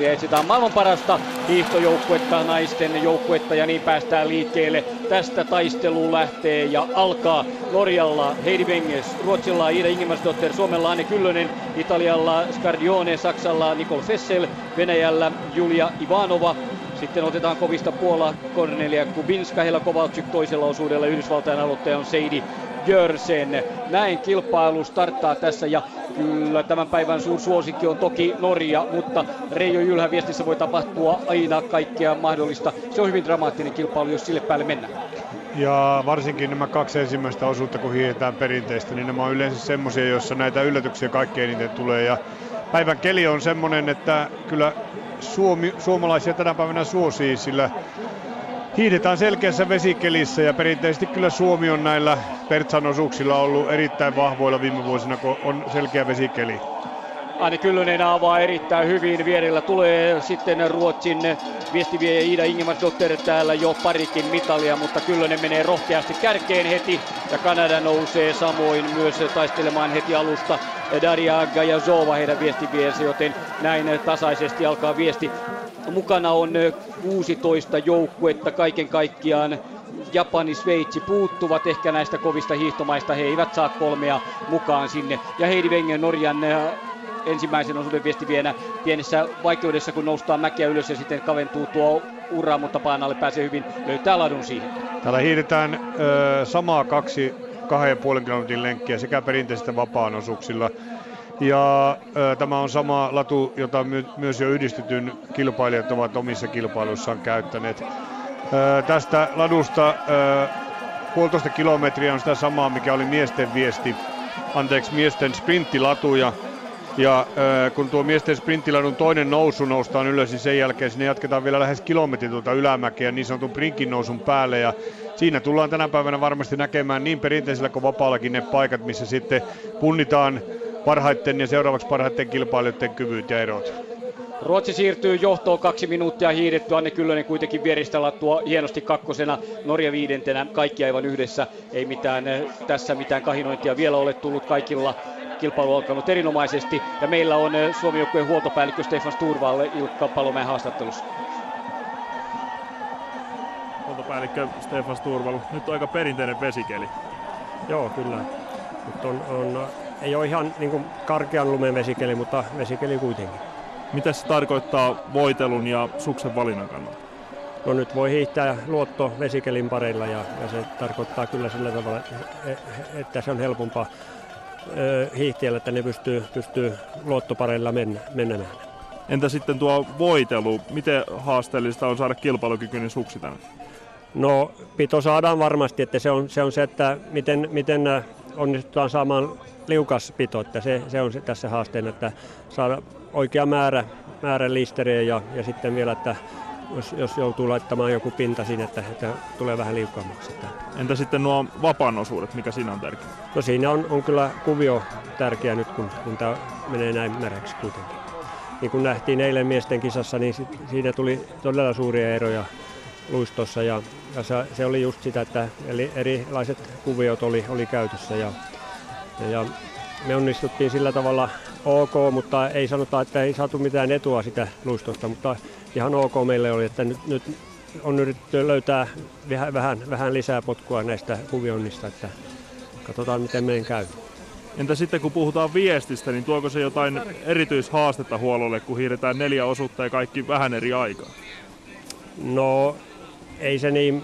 kilometriä. Etsitään maailman parasta hiihtojoukkuetta, naisten joukkuetta ja niin päästään liikkeelle. Tästä taistelu lähtee ja alkaa Norjalla Heidi Wenges, Ruotsilla Ida Ingemarstotter, Suomella Anne Kyllönen, Italialla Scardione, Saksalla Nicole Fessel, Venäjällä Julia Ivanova, sitten otetaan kovista Puola Cornelia Kubinska, Hela Kovalczyk toisella osuudella. Yhdysvaltain aloittaja on Seidi Jörsen. Näin kilpailu starttaa tässä ja kyllä tämän päivän suursuosikki on toki Norja, mutta Reijo Jylhä viestissä voi tapahtua aina kaikkea mahdollista. Se on hyvin dramaattinen kilpailu, jos sille päälle mennään. Ja varsinkin nämä kaksi ensimmäistä osuutta, kun hiihetään perinteistä, niin nämä on yleensä semmoisia, joissa näitä yllätyksiä kaikkein eniten tulee. Ja päivän keli on semmoinen, että kyllä Suomi, suomalaisia tänä päivänä suosii, sillä hiihdetään selkeässä vesikelissä ja perinteisesti kyllä Suomi on näillä Pertsan osuuksilla ollut erittäin vahvoilla viime vuosina, kun on selkeä vesikeli. Anne Kyllönen avaa erittäin hyvin. Vierellä tulee sitten Ruotsin viestiviejä Ida Ingemann-Dotter täällä jo parikin mitalia, mutta Kyllönen menee rohkeasti kärkeen heti ja Kanada nousee samoin myös taistelemaan heti alusta Daria Gajazova heidän viestiviensä, joten näin tasaisesti alkaa viesti. Mukana on 16 joukkuetta kaiken kaikkiaan. Japani, Sveitsi puuttuvat ehkä näistä kovista hiihtomaista. He eivät saa kolmea mukaan sinne. Ja Heidi Wengen Norjan ensimmäisen osuuden viestivienä pienessä vaikeudessa, kun noustaan mäkeä ylös ja sitten kaventuu tuo ura, mutta paanalle pääsee hyvin, löytää ladun siihen. Täällä hiidetään ö, samaa kaksi kahden puolen kilometrin lenkkiä sekä perinteisistä vapaan osuuksilla. Ja ö, tämä on sama latu, jota my, myös jo yhdistetyn kilpailijat ovat omissa kilpailuissaan käyttäneet. Ö, tästä ladusta ö, puolitoista kilometriä on sitä samaa, mikä oli miesten viesti, anteeksi, miesten sprinttilatu ja äh, kun tuo miesten sprinttiladun toinen nousu noustaan ylös, niin sen jälkeen sinne jatketaan vielä lähes kilometrin tuota ylämäkeä niin sanotun prinkin nousun päälle. Ja siinä tullaan tänä päivänä varmasti näkemään niin perinteisellä kuin vapaallakin ne paikat, missä sitten punnitaan parhaiten ja seuraavaksi parhaiten kilpailijoiden kyvyt ja erot. Ruotsi siirtyy johtoon kaksi minuuttia hiidetty. Anne Kyllönen kuitenkin vieristä lattua hienosti kakkosena. Norja viidentenä. Kaikki aivan yhdessä. Ei mitään tässä mitään kahinointia vielä ole tullut kaikilla kilpailu alkanut erinomaisesti. Ja meillä on Suomi joukkueen huoltopäällikkö Stefan Sturvalle Ilkka Palomäen haastattelussa. Huoltopäällikkö Stefan Sturval, nyt on aika perinteinen vesikeli. Joo, kyllä. Nyt on, on, ei ole ihan niin kuin karkean lumen vesikeli, mutta vesikeli kuitenkin. Mitä se tarkoittaa voitelun ja suksen valinnan kannalta? No nyt voi hiihtää luotto vesikelin pareilla ja, ja se tarkoittaa kyllä sillä tavalla, että se on helpompaa hiihtiöllä, että ne pystyy, pystyy luottopareilla mennä, menemään. Entä sitten tuo voitelu? Miten haasteellista on saada kilpailukykyinen suksi tänne? No pito saadaan varmasti, että se on se, on se että miten, miten onnistutaan saamaan liukas pito, että se, se on se tässä haasteena, että saada oikea määrä, määrä listeriä ja, ja sitten vielä, että jos, jos joutuu laittamaan joku pinta sinne, että, että tulee vähän liukkaammaksi. Entä sitten nuo vapaan osuudet, mikä siinä on tärkeää? No siinä on, on kyllä kuvio tärkeä nyt, kun, kun tämä menee näin märäksi kuitenkin. Niin kuin nähtiin eilen miesten kisassa, niin siinä tuli todella suuria eroja luistossa ja, ja se, se, oli just sitä, että eli erilaiset kuviot oli, oli käytössä ja, ja, ja me onnistuttiin sillä tavalla ok, mutta ei sanota, että ei saatu mitään etua sitä luistosta, mutta ihan ok meille oli, että nyt, nyt on yritetty löytää vähän, vähän, vähän lisää potkua näistä kuvionnista, että katsotaan miten meidän käy. Entä sitten kun puhutaan viestistä, niin tuoko se jotain erityishaastetta huololle, kun hiiretään neljä osuutta ja kaikki vähän eri aikaa? No ei se niin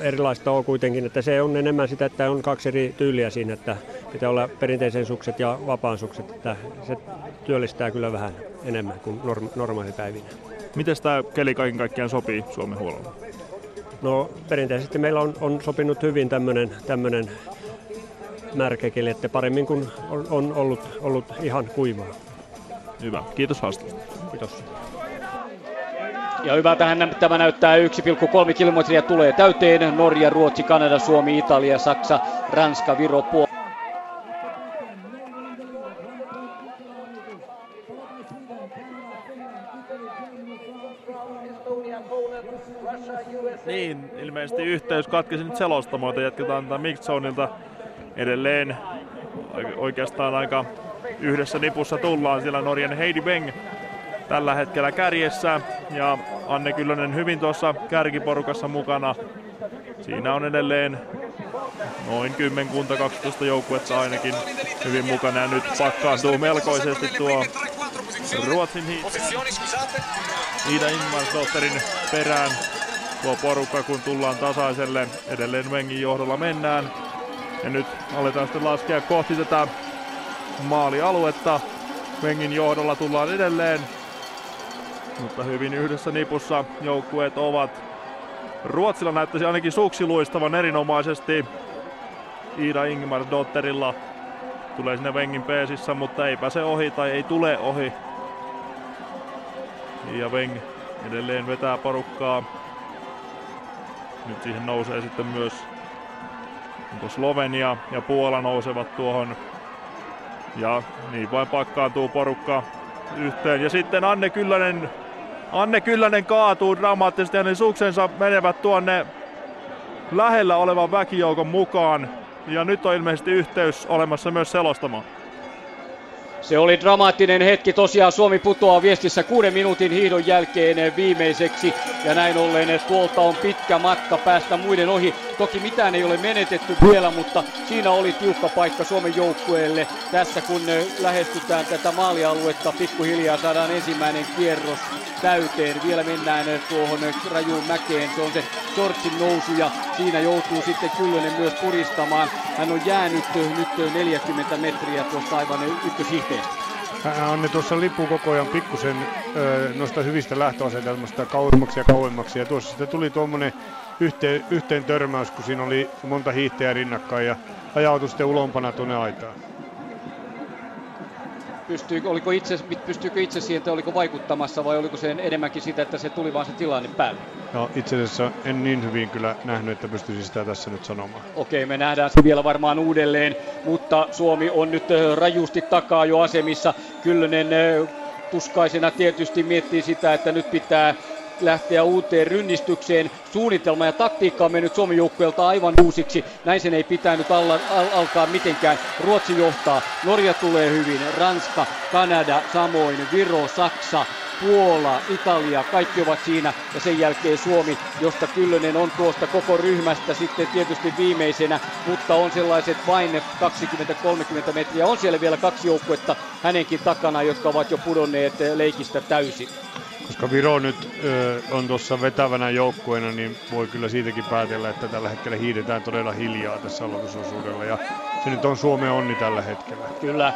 erilaista ole kuitenkin, että se on enemmän sitä, että on kaksi eri tyyliä siinä, että pitää olla perinteisen sukset ja vapaan sukset, että se työllistää kyllä vähän enemmän kuin norma- normaalipäivinä. Miten tämä keli kaiken kaikkiaan sopii Suomen huololle? No perinteisesti meillä on, on sopinut hyvin tämmöinen märkäkeli, että paremmin kuin on, on ollut, ollut ihan kuivaa. Hyvä, kiitos haastattelusta. Kiitos. Ja hyvä tähän tämä näyttää 1,3 kilometriä tulee täyteen. Norja, Ruotsi, Kanada, Suomi, Italia, Saksa, Ranska, Viro, Puola. Niin, ilmeisesti yhteys katkesi nyt selostamoita. Jatketaan tätä Mixzoneilta edelleen. Oikeastaan aika yhdessä nipussa tullaan. Siellä Norjan Heidi Beng tällä hetkellä kärjessä ja Anne Kyllönen hyvin tuossa kärkiporukassa mukana. Siinä on edelleen noin kymmenkunta 12 joukkuetta ainakin hyvin mukana ja nyt pakkaantuu melkoisesti tuo Ruotsin hiihto. Ida Ingmarsdotterin perään tuo porukka, kun tullaan tasaiselle. Edelleen Wengin johdolla mennään. Ja nyt aletaan sitten laskea kohti tätä maalialuetta. Wengin johdolla tullaan edelleen. Mutta hyvin yhdessä nipussa joukkueet ovat. Ruotsilla näyttäisi ainakin suksi luistavan erinomaisesti. Ida Ingmar Dotterilla tulee sinne Wengin peesissä, mutta eipä se ohi tai ei tule ohi. Ja Weng edelleen vetää porukkaa. Nyt siihen nousee sitten myös Slovenia ja Puola nousevat tuohon. Ja niin vain pakkaantuu porukka yhteen. Ja sitten Anne Kyllänen, Anne Kyllänen kaatuu dramaattisesti ja ne suksensa menevät tuonne lähellä olevan väkijoukon mukaan. Ja nyt on ilmeisesti yhteys olemassa myös selostamaan. Se oli dramaattinen hetki. Tosiaan Suomi putoaa viestissä kuuden minuutin hiidon jälkeen viimeiseksi. Ja näin ollen tuolta on pitkä matka päästä muiden ohi. Toki mitään ei ole menetetty vielä, mutta siinä oli tiukka paikka Suomen joukkueelle. Tässä kun lähestytään tätä maalialuetta, pikkuhiljaa saadaan ensimmäinen kierros täyteen. Vielä mennään tuohon rajuun mäkeen. Se on se Sortsin nousu ja siinä joutuu sitten Kyllönen myös puristamaan. Hän on jäänyt nyt 40 metriä tuosta aivan ykköshihteestä. Anne tuossa lippuu koko ajan pikkusen noista hyvistä lähtöasetelmasta kauemmaksi ja kauemmaksi. Ja tuossa sitten tuli tuommoinen yhteen, yhteen törmäys, kun siinä oli monta hiihtäjää rinnakkain ja ajautui sitten ulompana tuonne aitaan pystyy, oliko itse, pystyykö itse siihen, että oliko vaikuttamassa vai oliko se enemmänkin sitä, että se tuli vaan se tilanne päälle? No itse asiassa en niin hyvin kyllä nähnyt, että pystyisin sitä tässä nyt sanomaan. Okei, me nähdään se vielä varmaan uudelleen, mutta Suomi on nyt rajusti takaa jo asemissa. Kyllönen tuskaisena tietysti miettii sitä, että nyt pitää lähteä uuteen rynnistykseen. Suunnitelma ja taktiikka on mennyt Suomen joukkueelta aivan uusiksi. Näin sen ei pitänyt alla, al, alkaa mitenkään. Ruotsi johtaa, Norja tulee hyvin, Ranska, Kanada, samoin Viro, Saksa, Puola, Italia, kaikki ovat siinä ja sen jälkeen Suomi, josta Kyllönen on tuosta koko ryhmästä sitten tietysti viimeisenä, mutta on sellaiset vain 20-30 metriä. On siellä vielä kaksi joukkuetta hänenkin takana, jotka ovat jo pudonneet leikistä täysin koska Viro nyt ö, on tuossa vetävänä joukkueena, niin voi kyllä siitäkin päätellä, että tällä hetkellä hiidetään todella hiljaa tässä aloitusosuudella. Ja se nyt on Suomen onni tällä hetkellä. Kyllä,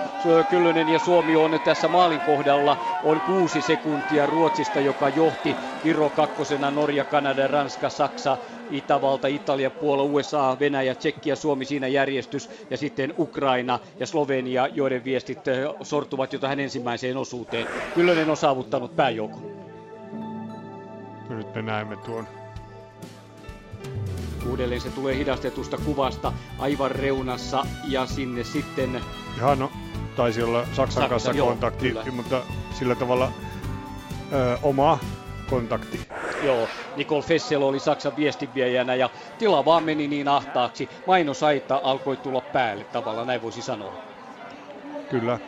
Kyllönen ja Suomi on tässä maalin kohdalla on kuusi sekuntia Ruotsista, joka johti Viro kakkosena, Norja, Kanada, Ranska, Saksa, Itävalta, Italia, Puola, USA, Venäjä, Tsekki ja Suomi siinä järjestys ja sitten Ukraina ja Slovenia, joiden viestit sortuvat jo tähän ensimmäiseen osuuteen. Kyllönen on saavuttanut pääjoukon. Nyt me näemme tuon. Uudelleen se tulee hidastetusta kuvasta aivan reunassa ja sinne sitten... Jaha, no taisi olla Saksan, Saksan kanssa joo, kontakti, kyllä. mutta sillä tavalla ö, oma kontakti. Joo, Nicole Fessel oli Saksan viestinviejänä ja tila vaan meni niin ahtaaksi. Mainosaita alkoi tulla päälle tavallaan, näin voisi sanoa. Kyllä.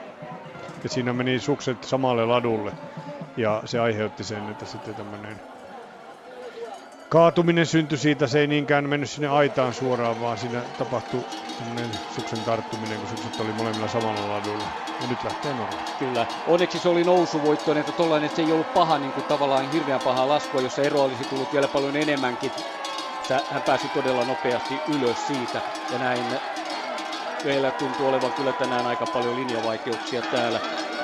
Ja siinä meni sukset samalle ladulle ja se aiheutti sen, että sitten tämmöinen kaatuminen syntyi siitä, se ei niinkään mennyt sinne aitaan suoraan, vaan siinä tapahtui tämmöinen suksen tarttuminen, kun sukset oli molemmilla samalla ladulla. Ja nyt lähtee Norja. Kyllä. Onneksi se oli nousuvoittoinen, että tollainen, että se ei ollut paha, niin kuin tavallaan hirveän paha laskua, jossa ero olisi tullut vielä paljon enemmänkin. Hän pääsi todella nopeasti ylös siitä ja näin meillä tuntuu olevan kyllä tänään aika paljon linjavaikeuksia täällä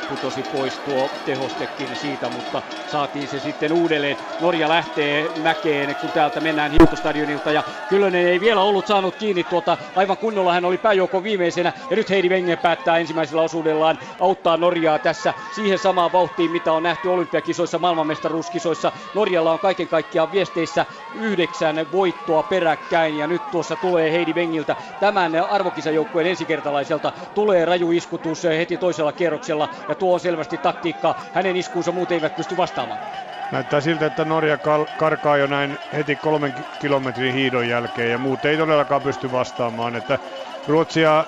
putosi pois tuo tehostekin siitä, mutta saatiin se sitten uudelleen. Norja lähtee mäkeen, kun täältä mennään Hiihtostadionilta ja Kyllönen ei vielä ollut saanut kiinni tuota aivan kunnolla. Hän oli pääjoukon viimeisenä ja nyt Heidi Wenge päättää ensimmäisellä osuudellaan auttaa Norjaa tässä siihen samaan vauhtiin, mitä on nähty olympiakisoissa, maailmanmestaruuskisoissa. Norjalla on kaiken kaikkiaan viesteissä yhdeksän voittoa peräkkäin ja nyt tuossa tulee Heidi Wengiltä tämän arvokisajoukkueen ensikertalaiselta tulee raju iskutus heti toisella kierroksella ja tuo on selvästi taktiikka. Hänen iskuunsa muut eivät pysty vastaamaan. Näyttää siltä, että Norja karkaa jo näin heti kolmen kilometrin hiidon jälkeen ja muut ei todellakaan pysty vastaamaan. Että Ruotsi ja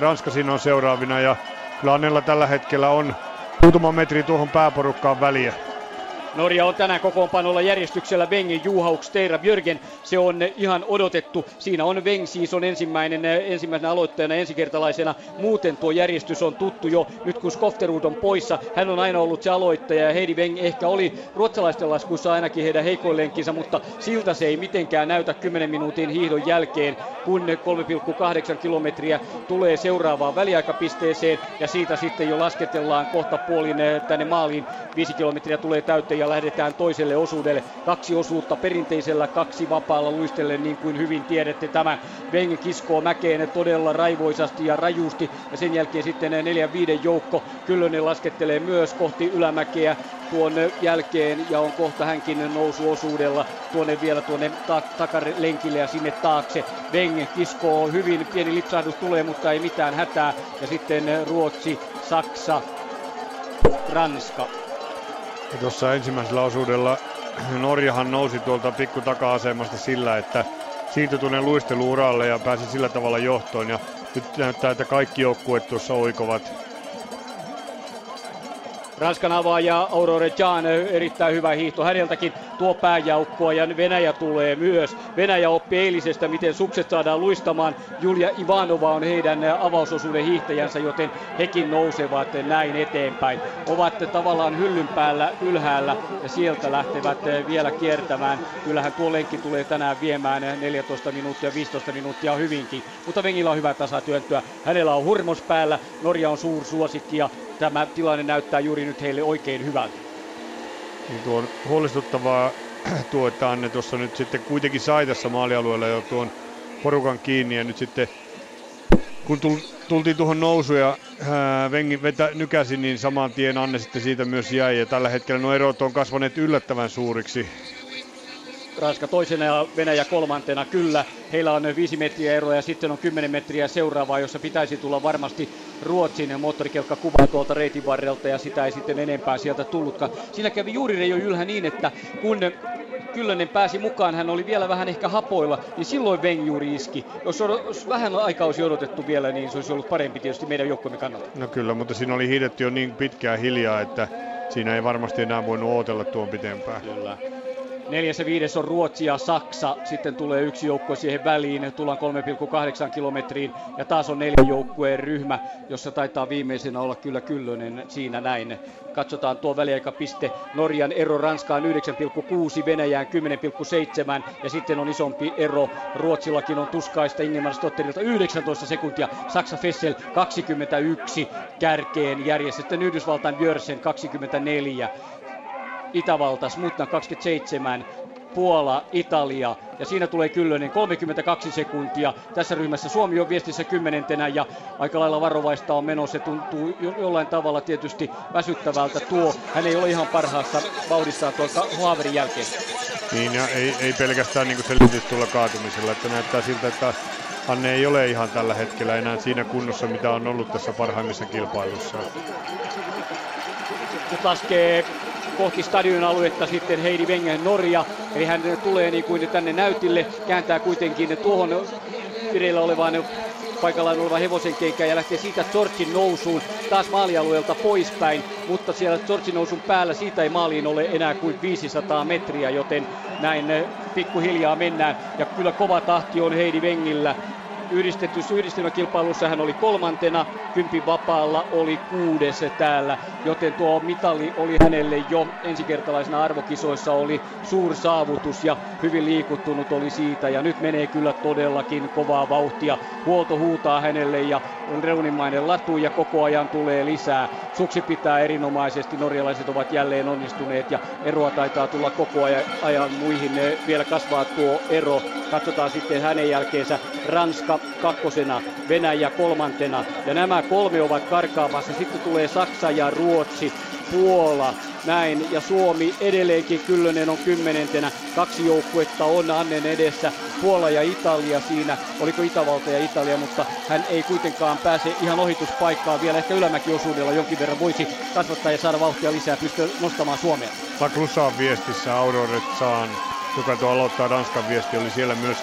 Ranska siinä on seuraavina ja kyllä tällä hetkellä on muutama metri tuohon pääporukkaan väliä. Norja on tänään kokoonpanolla järjestyksellä Wengen, Juhauks, Teira, Björgen. Se on ihan odotettu. Siinä on Weng siis on ensimmäinen, ensimmäisenä aloittajana ensikertalaisena. Muuten tuo järjestys on tuttu jo nyt kun Skofterud on poissa. Hän on aina ollut se aloittaja ja Heidi Weng ehkä oli ruotsalaisten laskussa ainakin heidän heikoin mutta siltä se ei mitenkään näytä 10 minuutin hiihdon jälkeen, kun 3,8 kilometriä tulee seuraavaan väliaikapisteeseen ja siitä sitten jo lasketellaan kohta puolin tänne maaliin. 5 kilometriä tulee täyteen ja lähdetään toiselle osuudelle. Kaksi osuutta perinteisellä, kaksi vapaalla luistelle, niin kuin hyvin tiedätte tämä. Weng kiskoo mäkeen todella raivoisasti ja rajusti ja sen jälkeen sitten neljän viiden joukko. Kyllönen laskettelee myös kohti ylämäkeä tuon jälkeen ja on kohta hänkin nousuosuudella tuonne vielä tuonne ta- takalenkille ja sinne taakse. Weng kiskoo hyvin, pieni lipsahdus tulee, mutta ei mitään hätää. Ja sitten Ruotsi, Saksa, Ranska tuossa ensimmäisellä osuudella Norjahan nousi tuolta pikku taka-asemasta sillä, että siirtyi tuonne luisteluuralle ja pääsi sillä tavalla johtoon. Ja nyt näyttää, että kaikki joukkueet tuossa oikovat Ranskan avaaja Aurore Jan, erittäin hyvä hiihto häneltäkin tuo pääjaukkoa ja Venäjä tulee myös. Venäjä oppi eilisestä, miten sukset saadaan luistamaan. Julia Ivanova on heidän avausosuuden hiihtäjänsä, joten hekin nousevat näin eteenpäin. Ovat tavallaan hyllyn päällä ylhäällä ja sieltä lähtevät vielä kiertämään. Kyllähän tuo lenkki tulee tänään viemään 14 minuuttia, 15 minuuttia hyvinkin. Mutta Vengillä on hyvä tasatyöntöä. Hänellä on hurmos päällä. Norja on suursuosikki ja tämä tilanne näyttää juuri nyt heille oikein hyvältä. Niin tuo on huolestuttavaa tuo, että Anne tuossa nyt sitten kuitenkin sai tässä maalialueella jo tuon porukan kiinni ja nyt sitten kun tultiin tuohon nousu ja ää, Vengi vetä, nykäsi, niin saman tien Anne sitten siitä myös jäi. Ja tällä hetkellä nuo erot on kasvaneet yllättävän suuriksi. Ranska toisena ja Venäjä kolmantena kyllä. Heillä on 5 metriä eroa ja sitten on 10 metriä seuraavaa, jossa pitäisi tulla varmasti Ruotsin moottorikelkka kuva tuolta reitin varrelta ja sitä ei sitten enempää sieltä tullutkaan. Siinä kävi juuri Reijo Ylhä niin, että kun Kyllönen pääsi mukaan, hän oli vielä vähän ehkä hapoilla, niin silloin Weng juuri iski. Jos, jos vähän aikaa olisi odotettu vielä, niin se olisi ollut parempi tietysti meidän joukkomme kannalta. No kyllä, mutta siinä oli hiidetty jo niin pitkään hiljaa, että siinä ei varmasti enää voinut odotella tuon pitempään. Kyllä. Neljäs ja viides on Ruotsi ja Saksa. Sitten tulee yksi joukkue siihen väliin. Tullaan 3,8 kilometriin. Ja taas on neljä joukkueen ryhmä, jossa taitaa viimeisenä olla kyllä Kyllönen siinä näin. Katsotaan tuo väliaikapiste. Norjan ero Ranskaan 9,6, Venäjään 10,7 ja sitten on isompi ero. Ruotsillakin on tuskaista Ingemar Stotterilta 19 sekuntia. Saksa Fessel 21 kärkeen järjestetty. Yhdysvaltain Björsen 24. Itävalta, Smutna 27, Puola, Italia ja siinä tulee Kyllönen 32 sekuntia. Tässä ryhmässä Suomi on viestissä kymmenentenä ja aika lailla varovaista on menossa. Se tuntuu jo, jollain tavalla tietysti väsyttävältä tuo. Hän ei ole ihan parhaassa vauhdissaan tuon Haaverin jälkeen. Niin ja ei, ei pelkästään niin selitys tuolla kaatumisella, että näyttää siltä, että Anne ei ole ihan tällä hetkellä enää siinä kunnossa, mitä on ollut tässä parhaimmissa kilpailussa. Nyt laskee kohti stadion aluetta sitten Heidi Wengen Norja. Eli hän tulee niin kuin tänne näytille, kääntää kuitenkin tuohon vireillä olevaan paikallaan oleva hevosen keikä ja lähtee siitä Georgin nousuun taas maalialueelta poispäin, mutta siellä Georgin nousun päällä siitä ei maaliin ole enää kuin 500 metriä, joten näin pikkuhiljaa mennään. Ja kyllä kova tahti on Heidi Wengillä yhdistetyssä yhdistelmäkilpailussa hän oli kolmantena, kympin vapaalla oli kuudes täällä, joten tuo mitali oli hänelle jo ensikertalaisena arvokisoissa oli suur saavutus ja hyvin liikuttunut oli siitä ja nyt menee kyllä todellakin kovaa vauhtia. Huolto huutaa hänelle ja on reunimainen latu ja koko ajan tulee lisää. Suksi pitää erinomaisesti, norjalaiset ovat jälleen onnistuneet ja eroa taitaa tulla koko ajan, muihin. Vielä kasvaa tuo ero. Katsotaan sitten hänen jälkeensä Ranska kakkosena, Venäjä kolmantena. Ja nämä kolme ovat karkaamassa. Sitten tulee Saksa ja Ruotsi, Puola, näin. Ja Suomi edelleenkin Kyllönen on kymmenentenä. Kaksi joukkuetta on Annen edessä. Puola ja Italia siinä. Oliko Itävalta ja Italia, mutta hän ei kuitenkaan pääse ihan ohituspaikkaan vielä. Ehkä ylämäkiosuudella jonkin verran voisi kasvattaa ja saada vauhtia lisää, pystyä nostamaan Suomea. Laklussa on viestissä Aurore Zaan, joka tuo aloittaa Ranskan viesti, oli siellä myös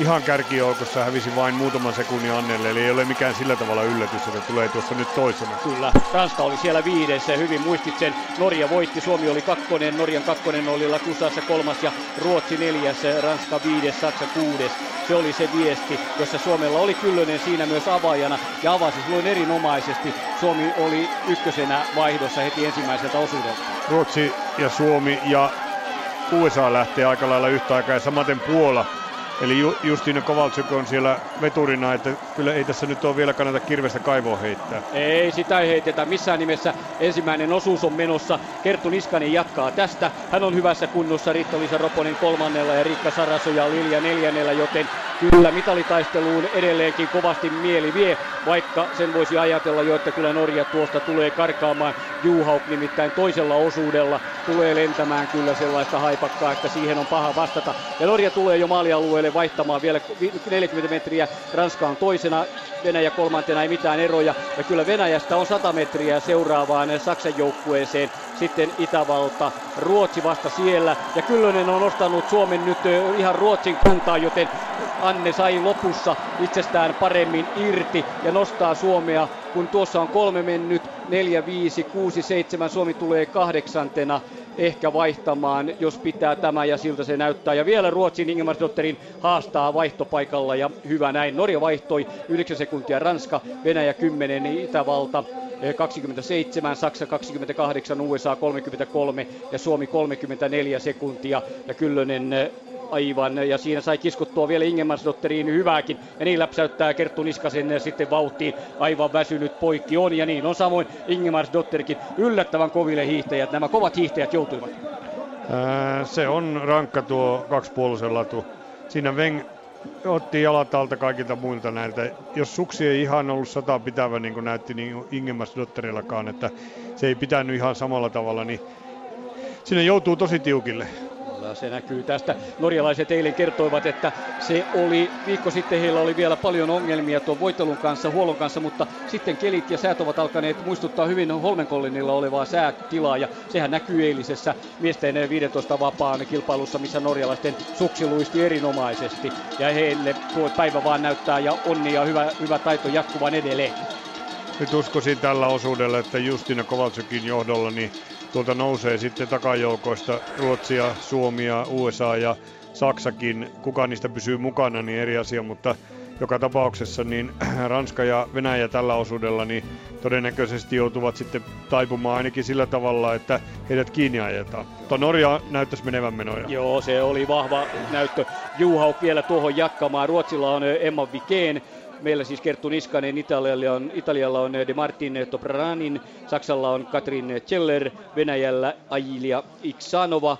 ihan kärkijoukossa hävisi vain muutaman sekunnin Annelle, eli ei ole mikään sillä tavalla yllätys, että tulee tuossa nyt toisena. Kyllä, Ranska oli siellä viidessä, hyvin muistit sen. Norja voitti, Suomi oli kakkonen, Norjan kakkonen oli Lakusassa kolmas ja Ruotsi neljäs, Ranska viides, Saksa kuudes. Se oli se viesti, jossa Suomella oli Kyllönen siinä myös avaajana ja avasi silloin erinomaisesti. Suomi oli ykkösenä vaihdossa heti ensimmäiseltä osuudelta. Ruotsi ja Suomi ja USA lähtee aika lailla yhtä aikaa ja samaten Puola Eli Ju, Justine Kovalchuk on siellä veturina, että kyllä ei tässä nyt ole vielä kannata kirvestä kaivoa heittää. Ei, sitä ei heitetä missään nimessä. Ensimmäinen osuus on menossa. Kerttu Niskanen jatkaa tästä. Hän on hyvässä kunnossa. Riitta-Liisa Roponen kolmannella ja Riikka Saraso ja Lilja neljännellä, joten kyllä mitalitaisteluun edelleenkin kovasti mieli vie, vaikka sen voisi ajatella jo, että kyllä Norja tuosta tulee karkaamaan. Juhauk nimittäin toisella osuudella tulee lentämään kyllä sellaista haipakkaa, että siihen on paha vastata. Ja Norja tulee jo maalialueelle vaihtamaan vielä 40 metriä. Ranska on toisena, Venäjä kolmantena ei mitään eroja. Ja kyllä Venäjästä on 100 metriä seuraavaan Saksan joukkueeseen. Sitten Itävalta, Ruotsi vasta siellä. Ja Kyllönen on nostanut Suomen nyt ihan Ruotsin kantaa, joten Anne sai lopussa itsestään paremmin irti ja nostaa Suomea, kun tuossa on kolme mennyt, neljä, viisi, kuusi, seitsemän, Suomi tulee kahdeksantena ehkä vaihtamaan, jos pitää tämä ja siltä se näyttää. Ja vielä Ruotsin Ingemar Dotterin haastaa vaihtopaikalla ja hyvä näin. Norja vaihtoi 9 sekuntia, Ranska, Venäjä 10, Itävalta 27, Saksa 28, USA 33 ja Suomi 34 sekuntia. Ja Kyllönen aivan, ja siinä sai kiskottua vielä Ingemarsdotteriin hyvääkin, ja niin läpsäyttää Kerttu Niskasen sitten vauhtiin, aivan väsynyt poikki on, ja niin on samoin Ingemarsdotterikin, yllättävän koville hiihtäjät, nämä kovat hiihtäjät joutuivat. Se on rankka tuo kaksipuolisen latu. Siinä Weng otti jalat alta kaikilta muilta näiltä. Jos suksi ei ihan ollut sata pitävä niin kuin näytti niin Ingemars Dotterillakaan, että se ei pitänyt ihan samalla tavalla, niin sinne joutuu tosi tiukille. Se näkyy tästä. Norjalaiset eilen kertoivat, että se oli, viikko sitten heillä oli vielä paljon ongelmia tuon voittelun kanssa, huollon kanssa, mutta sitten kelit ja säät ovat alkaneet muistuttaa hyvin Holmenkollinilla olevaa säätilaa ja sehän näkyy eilisessä miesten 15 vapaan kilpailussa, missä norjalaisten suksi luisti erinomaisesti ja heille tuo päivä vaan näyttää ja onni hyvä, hyvä taito jatkuvan edelleen. Nyt uskoisin tällä osuudella, että Justina Kovaltsukin johdolla niin tuolta nousee sitten takajoukoista Ruotsia, Suomia, USA ja Saksakin. Kuka niistä pysyy mukana, niin eri asia, mutta joka tapauksessa niin Ranska ja Venäjä tällä osuudella niin todennäköisesti joutuvat sitten taipumaan ainakin sillä tavalla, että heidät kiinni ajetaan. Mutta Norja näyttäisi menevän menoja. Joo, se oli vahva näyttö. Juhauk vielä tuohon jatkamaan. Ruotsilla on Emma Vikeen, Meillä siis Kerttu Niskanen, Italialla on, Italialla on De Martin Topraranin, Saksalla on Katrin Celler, Venäjällä Ajilia Iksanova,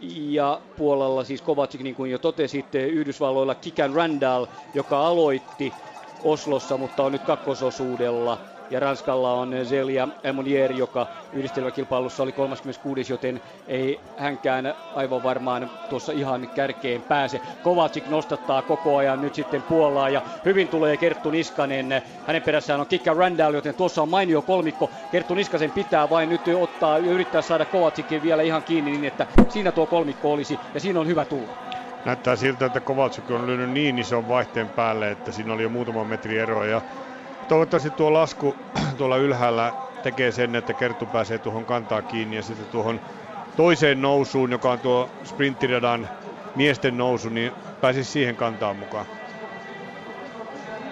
ja Puolalla siis Kovacic, niin kuin jo totesitte, Yhdysvalloilla Kikan Randall, joka aloitti Oslossa, mutta on nyt kakkososuudella ja Ranskalla on Zelia Monier, joka yhdistelmäkilpailussa oli 36, joten ei hänkään aivan varmaan tuossa ihan kärkeen pääse. Kovacic nostattaa koko ajan nyt sitten Puolaa ja hyvin tulee Kerttu Niskanen. Hänen perässään on Kikka Randall, joten tuossa on mainio kolmikko. Kerttu Niskasen pitää vain nyt ottaa ja yrittää saada Kovacicin vielä ihan kiinni niin, että siinä tuo kolmikko olisi ja siinä on hyvä tulla. Näyttää siltä, että Kovalchuk on lyönyt niin ison vaihteen päälle, että siinä oli jo muutama metri eroa ja toivottavasti tuo lasku tuolla ylhäällä tekee sen, että Kerttu pääsee tuohon kantaa kiinni ja sitten tuohon toiseen nousuun, joka on tuo sprinttiradan miesten nousu, niin pääsisi siihen kantaan mukaan.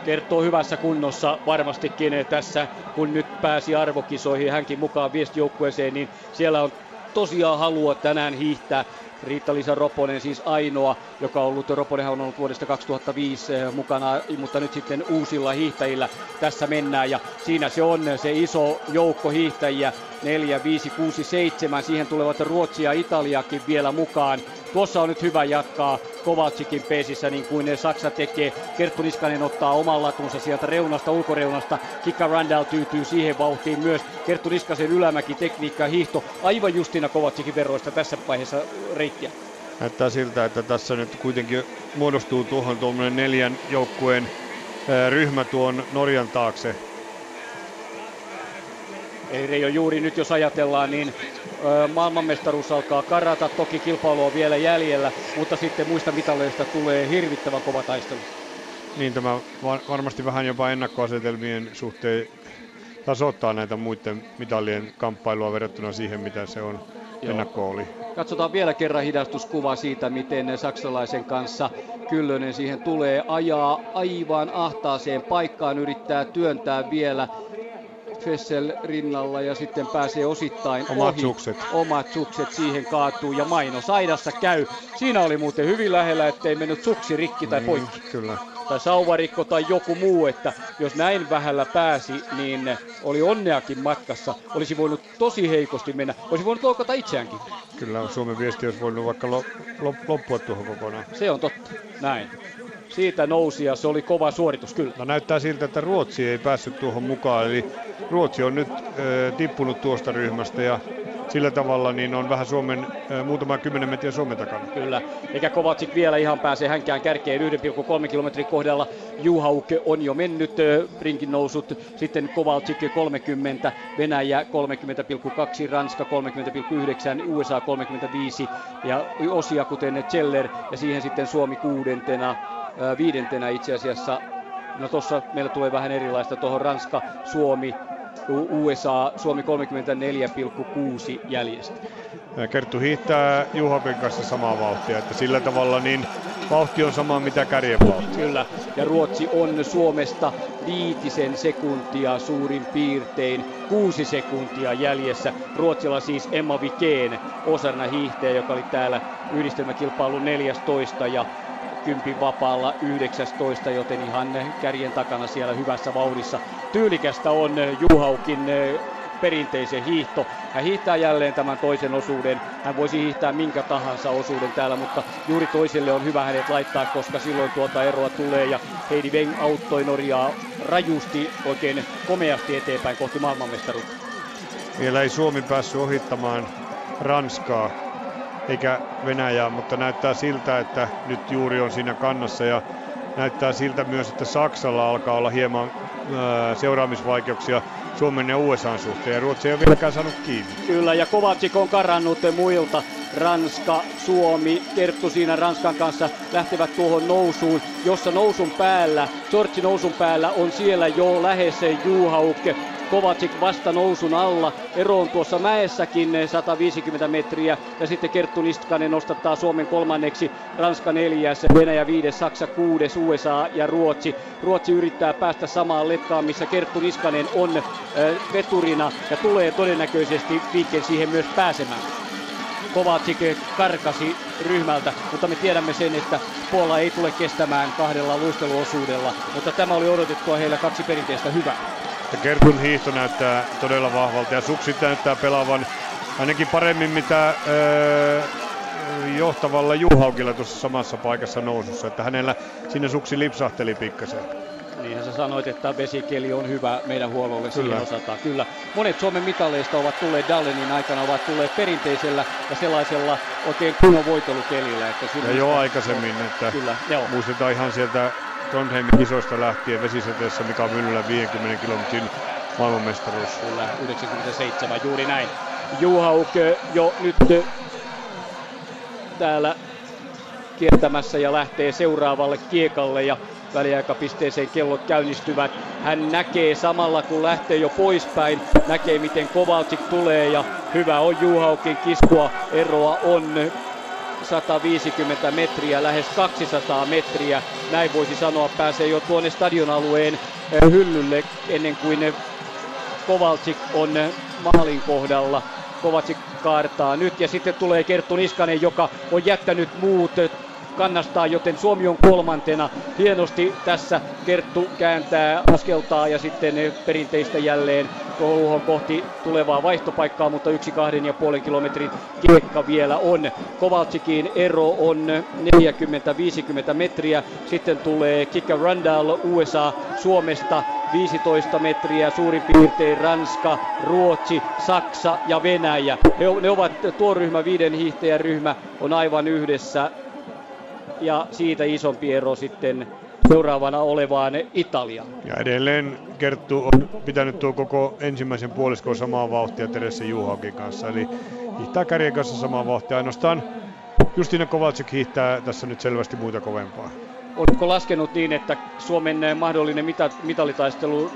Kertoo hyvässä kunnossa varmastikin tässä, kun nyt pääsi arvokisoihin hänkin mukaan viestijoukkueeseen, niin siellä on tosiaan halua tänään hiihtää. Riitta-Liisa Roponen siis ainoa, joka on ollut, Roponenhan on ollut vuodesta 2005 eh, mukana, mutta nyt sitten uusilla hiihtäjillä tässä mennään. Ja siinä se on se iso joukko hiihtäjiä, 4, 5, 6, 7, siihen tulevat Ruotsi ja Italiakin vielä mukaan. Tuossa on nyt hyvä jatkaa Kovacikin peesissä niin kuin Saksa tekee. Kerttu Niskanen ottaa oman latunsa sieltä reunasta, ulkoreunasta. Kika Randall tyytyy siihen vauhtiin myös. Kerttu Niskasen ylämäki, tekniikka hiihto aivan justina Kovacikin veroista tässä vaiheessa reittiä. Näyttää siltä, että tässä nyt kuitenkin muodostuu tuohon tuommoinen neljän joukkueen ryhmä tuon Norjan taakse. Eli Reijo juuri nyt jos ajatellaan, niin maailmanmestaruus alkaa karata, toki kilpailu on vielä jäljellä, mutta sitten muista mitaleista tulee hirvittävän kova taistelu. Niin tämä varmasti vähän jopa ennakkoasetelmien suhteen tasoittaa näitä muiden mitalien kamppailua verrattuna siihen, mitä se on Joo. ennakko oli. Katsotaan vielä kerran hidastuskuva siitä, miten saksalaisen kanssa Kyllönen siihen tulee, ajaa aivan ahtaaseen paikkaan, yrittää työntää vielä Fessel rinnalla ja sitten pääsee osittain Omat ohi. sukset. Omat sukset siihen kaatuu ja Maino Saidassa käy. Siinä oli muuten hyvin lähellä, ettei mennyt suksi rikki tai niin, poikki. Kyllä tai sauvarikko tai joku muu, että jos näin vähällä pääsi, niin oli onneakin matkassa. Olisi voinut tosi heikosti mennä. Olisi voinut loukata itseäänkin. Kyllä Suomen viesti olisi voinut vaikka loppua tuohon kokonaan. Se on totta, näin. Siitä nousi ja se oli kova suoritus kyllä. No näyttää siltä, että Ruotsi ei päässyt tuohon mukaan, eli Ruotsi on nyt äh, tippunut tuosta ryhmästä ja sillä tavalla niin on vähän Suomen, muutama kymmenen metriä Suomen takana. Kyllä, eikä Kovacic vielä ihan pääse hänkään kärkeen 1,3 kilometrin kohdalla. Juhauke on jo mennyt rinkin nousut, sitten Kovacic 30, Venäjä 30,2, Ranska 30,9, USA 35 ja osia kuten Zeller ja siihen sitten Suomi kuudentena, viidentenä itse asiassa No tuossa meillä tulee vähän erilaista tuohon Ranska, Suomi, USA, Suomi 34,6 jäljestä. Kerttu hiihtää Juhapen kanssa samaa vauhtia, että sillä tavalla niin vauhti on sama mitä kärjen vauhti. Kyllä, ja Ruotsi on Suomesta viitisen sekuntia suurin piirtein, kuusi sekuntia jäljessä. Ruotsilla siis Emma Vikeen osana hiihtäjä, joka oli täällä yhdistelmäkilpailun 14 ja kympin vapaalla 19, joten ihan kärjen takana siellä hyvässä vauhdissa. Tyylikästä on Juhaukin eh, perinteisen hiihto. Hän hiihtää jälleen tämän toisen osuuden. Hän voisi hiihtää minkä tahansa osuuden täällä, mutta juuri toiselle on hyvä hänet laittaa, koska silloin tuota eroa tulee. Ja Heidi Weng auttoi Norjaa rajusti oikein komeasti eteenpäin kohti maailmanmestaruutta. Vielä ei Suomi päässyt ohittamaan Ranskaa eikä Venäjää, mutta näyttää siltä, että nyt juuri on siinä kannassa ja näyttää siltä myös, että Saksalla alkaa olla hieman ää, seuraamisvaikeuksia Suomen ja USA suhteen ja Ruotsi ei ole vieläkään saanut kiinni. Kyllä ja Kovacic on karannut muilta. Ranska, Suomi, Kerttu siinä Ranskan kanssa lähtevät tuohon nousuun, jossa nousun päällä, Georgi nousun päällä on siellä jo lähes Juhauk Kovacic vasta nousun alla. Ero on tuossa mäessäkin 150 metriä. Ja sitten Kerttu Niskanen nostattaa Suomen kolmanneksi, Ranska neljäs, Venäjä viides, Saksa kuudes, USA ja Ruotsi. Ruotsi yrittää päästä samaan letkaan, missä Kerttu Niskanen on äh, veturina ja tulee todennäköisesti Viikken siihen myös pääsemään. Kovacic karkasi ryhmältä, mutta me tiedämme sen, että Puola ei tule kestämään kahdella luisteluosuudella, mutta tämä oli odotettua heillä kaksi perinteistä hyvää. Ja Kertun hiihto näyttää todella vahvalta ja suksit näyttää pelaavan ainakin paremmin mitä öö, johtavalla Juhaukilla tuossa samassa paikassa nousussa, että hänellä sinne suksi lipsahteli pikkasen. Niinhän sä sanoit, että vesikeli on hyvä meidän huollolle Kyllä. siihen osataan. Kyllä. Monet Suomen mitaleista ovat tulleet Dallenin aikana, ovat tulleet perinteisellä ja sellaisella oikein kunnon voitelukelillä. Että ja jo aikaisemmin, että Kyllä, joo. muistetaan ihan sieltä Trondheimin kisoista lähtien vesisateessa Mika Myllylä 50 kilometrin maailmanmestaruus. Kyllä, 97, juuri näin. Juhauk jo nyt täällä kiertämässä ja lähtee seuraavalle kiekalle ja väliaikapisteeseen kellot käynnistyvät. Hän näkee samalla kun lähtee jo poispäin, näkee miten Kovalcik tulee ja hyvä on Juhaukin kiskua. Eroa on 150 metriä, lähes 200 metriä. Näin voisi sanoa, pääsee jo tuonne stadionalueen eh, hyllylle ennen kuin Kovalcik on maalin kohdalla. Kovalcik kaartaa nyt ja sitten tulee Kerttu Niskanen, joka on jättänyt muut kannastaa, joten Suomi on kolmantena. Hienosti tässä Kerttu kääntää askeltaa ja sitten perinteistä jälleen Kouhon kohti tulevaa vaihtopaikkaa, mutta yksi kahden ja puolen kilometrin kiekka vielä on. Kovaltsikin ero on 40-50 metriä. Sitten tulee Kika Randall USA Suomesta 15 metriä suurin piirtein Ranska, Ruotsi, Saksa ja Venäjä. He, ne ovat tuo ryhmä, viiden hiihtäjän ryhmä on aivan yhdessä ja siitä isompi ero sitten seuraavana olevaan Italiaan. Ja edelleen Kerttu on pitänyt tuo koko ensimmäisen puoliskon samaa vauhtia Teresse Juhaukin kanssa. Eli hiihtää kärjen kanssa samaa vauhtia. Ainoastaan Justina Kovalczyk hiihtää tässä nyt selvästi muita kovempaa. Oletko laskenut niin, että Suomen mahdollinen mita- mitalitaistelu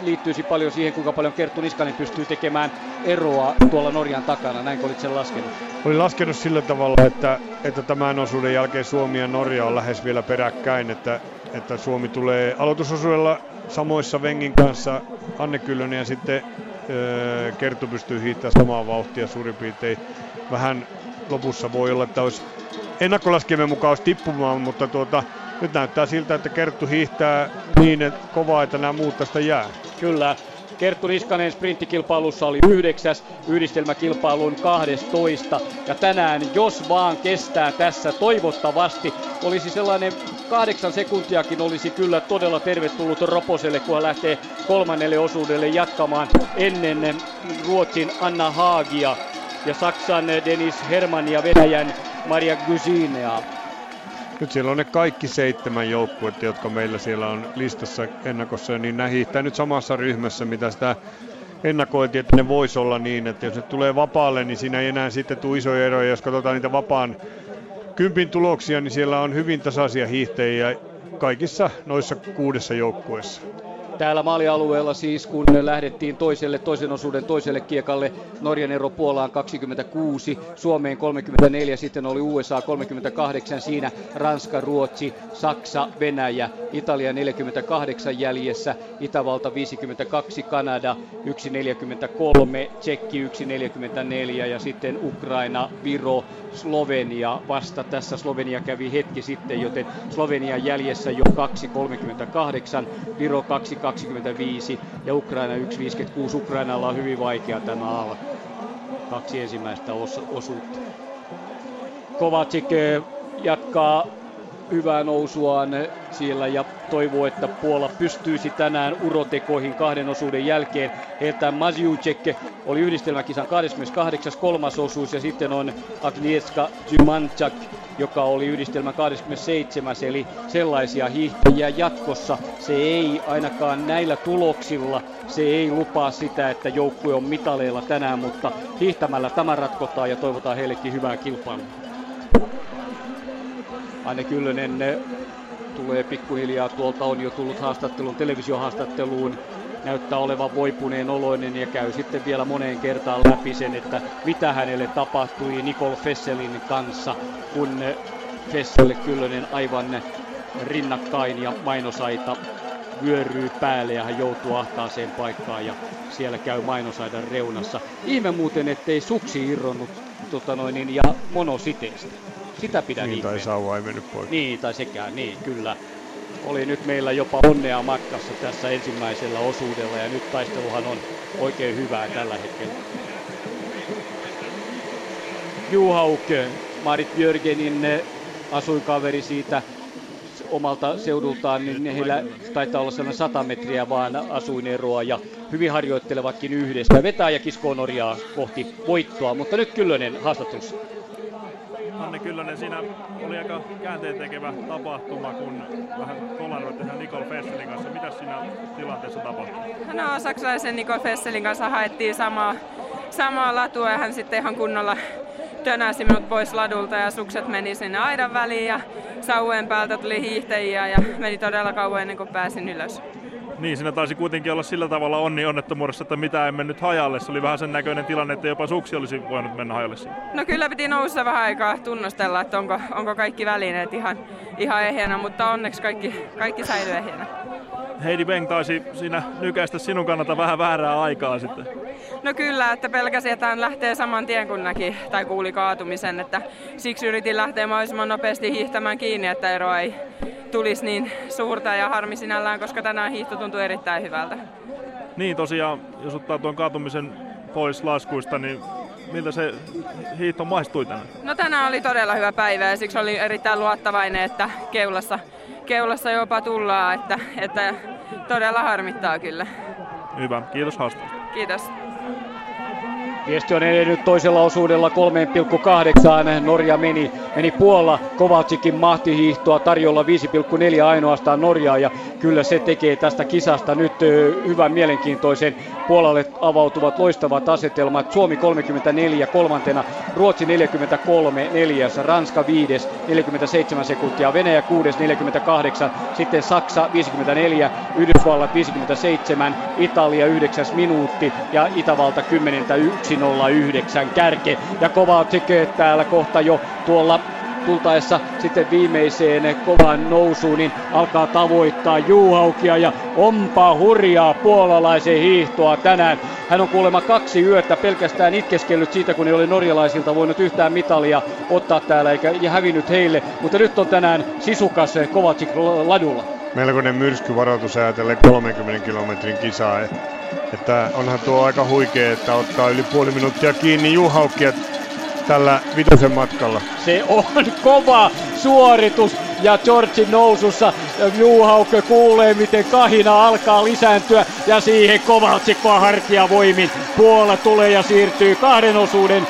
liittyisi paljon siihen, kuinka paljon Kerttu Niskanen pystyy tekemään eroa tuolla Norjan takana? Näinkö olit sen laskenut? Olin laskenut sillä tavalla, että, että tämän osuuden jälkeen Suomi ja Norja on lähes vielä peräkkäin, että, että Suomi tulee aloitusosuudella samoissa Vengin kanssa Anne Kyllönen ja sitten öö, Kerttu pystyy hiihtämään samaa vauhtia suurin piirtein. Vähän lopussa voi olla, että olisi ennakkolaskelmien mukaan olisi tippumaan, mutta tuota, nyt näyttää siltä, että Kerttu hiihtää niin kovaa, että nämä muut tästä jää. Kyllä. Kerttu Niskanen sprinttikilpailussa oli yhdeksäs, yhdistelmäkilpailun 12. Ja tänään, jos vaan kestää tässä toivottavasti, olisi sellainen kahdeksan sekuntiakin olisi kyllä todella tervetullut Roposelle, kun hän lähtee kolmannelle osuudelle jatkamaan ennen Ruotsin Anna Haagia ja Saksan Dennis Herman ja Venäjän Maria Gysinea. Nyt siellä on ne kaikki seitsemän joukkuetta, jotka meillä siellä on listassa ennakossa, niin nämä hiihtää nyt samassa ryhmässä, mitä sitä ennakoitiin, että ne voisi olla niin, että jos ne tulee vapaalle, niin siinä ei enää sitten tule isoja eroja. Jos katsotaan niitä vapaan kympin tuloksia, niin siellä on hyvin tasaisia hiihtäjiä kaikissa noissa kuudessa joukkueessa täällä maalialueella siis, kun lähdettiin toiselle, toisen osuuden toiselle kiekalle, Norjan ero Puolaan 26, Suomeen 34, sitten oli USA 38, siinä Ranska, Ruotsi, Saksa, Venäjä, Italia 48 jäljessä, Itävalta 52, Kanada 1,43, Tsekki 1,44 ja sitten Ukraina, Viro, Slovenia vasta tässä. Slovenia kävi hetki sitten, joten Slovenia jäljessä jo 2,38, Viro 2,25 ja Ukraina 1,56. Ukrainalla on hyvin vaikea tämä ala. Kaksi ensimmäistä os- osuutta. Kovacic eh, jatkaa hyvää nousuaan siellä ja toivoo, että Puola pystyisi tänään urotekoihin kahden osuuden jälkeen. Heiltä Mazjucek oli yhdistelmäkisan 28. kolmas osuus ja sitten on Agnieszka Zymanczak, joka oli yhdistelmä 27. Eli sellaisia hiihtäjiä jatkossa. Se ei ainakaan näillä tuloksilla, se ei lupaa sitä, että joukkue on mitaleilla tänään, mutta hiihtämällä tämä ratkotaan ja toivotaan heillekin hyvää kilpailua. Anne Kyllönen tulee pikkuhiljaa tuolta, on jo tullut haastatteluun, televisiohaastatteluun, näyttää olevan voipuneen oloinen ja käy sitten vielä moneen kertaan läpi sen, että mitä hänelle tapahtui Nicole Fesselin kanssa, kun Fesselle Kyllönen aivan rinnakkain ja mainosaita vyöryy päälle ja hän joutuu ahtaaseen paikkaan ja siellä käy mainosaidan reunassa. Ihme muuten, ettei suksi irronnut tota noin, ja monositeestä. Sitä pidän niin, tai sauva ei mennyt pois. Niin, tai sekään, niin, kyllä. Oli nyt meillä jopa onnea matkassa tässä ensimmäisellä osuudella ja nyt taisteluhan on oikein hyvää tällä hetkellä. Juhauk, Marit Jörgenin asuinkaveri siitä omalta seudultaan, niin heillä taitaa olla sellainen 100 metriä vaan asuineroa ja hyvin harjoittelevatkin yhdessä. Vetää ja kiskoo Norjaa kohti voittoa, mutta nyt Kyllönen haastattelussa. Anne Kyllönen, siinä oli aika käänteen tekevä tapahtuma, kun vähän kolaroitte sen Nicole Fesselin kanssa. Mitä siinä tilanteessa tapahtui? No saksalaisen Nicole Fesselin kanssa haettiin samaa, samaa latua ja hän sitten ihan kunnolla tönäsi minut pois ladulta ja sukset meni sinne aidan väliin ja sauven päältä tuli hiihtäjiä ja meni todella kauan ennen kuin pääsin ylös. Niin, siinä taisi kuitenkin olla sillä tavalla onni onnettomuudessa, että mitä ei mennyt hajalle. Se oli vähän sen näköinen tilanne, että jopa suksi olisi voinut mennä hajalle. No kyllä piti nousta vähän aikaa tunnustella, että onko, onko kaikki välineet ihan, ihan ehjänä, mutta onneksi kaikki, kaikki säilyy ehjänä. Heidi Beng taisi siinä nykäistä sinun kannalta vähän väärää aikaa sitten. No kyllä, että pelkäsi, että hän lähtee saman tien kun näki tai kuuli kaatumisen, että siksi yritin lähteä mahdollisimman nopeasti hiihtämään kiinni, että eroa ei tulisi niin suurta ja harmi sinällään, koska tänään hiihto tuntuu erittäin hyvältä. Niin tosiaan, jos ottaa tuon kaatumisen pois laskuista, niin miltä se hiihto maistui tänään? No tänään oli todella hyvä päivä ja siksi oli erittäin luottavainen, että keulassa, keulassa jopa tullaan, että, että todella harmittaa kyllä. Hyvä, kiitos haastattelusta. Kiitos. Viesti on edennyt toisella osuudella 3,8. Norja meni, meni Puola. Kovaltsikin mahtihiihtoa tarjolla 5,4 ainoastaan Norjaa ja kyllä se tekee tästä kisasta nyt hyvän mielenkiintoisen. Puolalle avautuvat loistavat asetelmat. Suomi 34 kolmantena, Ruotsi 43 neljäs, Ranska 5 47 sekuntia, Venäjä 6 48, sitten Saksa 54, Yhdysvallat 57, Italia 9 minuutti ja Itävalta 10 109 kärke. Ja kova tekee täällä kohta jo tuolla tultaessa sitten viimeiseen kovaan nousuun, niin alkaa tavoittaa Juhaukia ja onpa hurjaa puolalaisen hiihtoa tänään. Hän on kuulemma kaksi yötä pelkästään itkeskellyt siitä, kun ei ole norjalaisilta voinut yhtään mitalia ottaa täällä eikä ja hävinnyt heille, mutta nyt on tänään sisukas Kovacic ladulla. Melkoinen myrskyvaroitus ajatellen 30 kilometrin kisaa. Että onhan tuo aika huikea, että ottaa yli puoli minuuttia kiinni Juhaukkia tällä vitosen matkalla. Se on kova suoritus ja Georgin nousussa Juhaukke kuulee, miten kahina alkaa lisääntyä ja siihen Kovaltsikkoa hartiavoimin. Puola tulee ja siirtyy kahden osuuden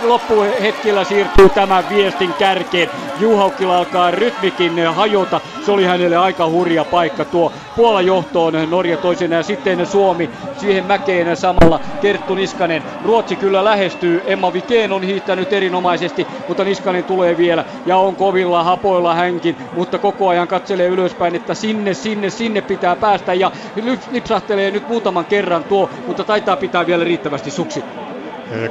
loppuhetkellä siirtyy tämän viestin kärkeen. Juhaukilla alkaa rytmikin hajota. Se oli hänelle aika hurja paikka tuo Puola johtoon Norja toisena ja sitten Suomi siihen mäkeen samalla Kerttu Niskanen. Ruotsi kyllä lähestyy. Emma Vikeen on hiihtänyt erinomaisesti, mutta Niskanen tulee vielä ja on kovilla hapoilla hänkin, mutta koko ajan katselee ylöspäin, että sinne, sinne, sinne pitää päästä ja lipsahtelee nyt muutaman kerran tuo, mutta taitaa pitää vielä riittävästi suksi.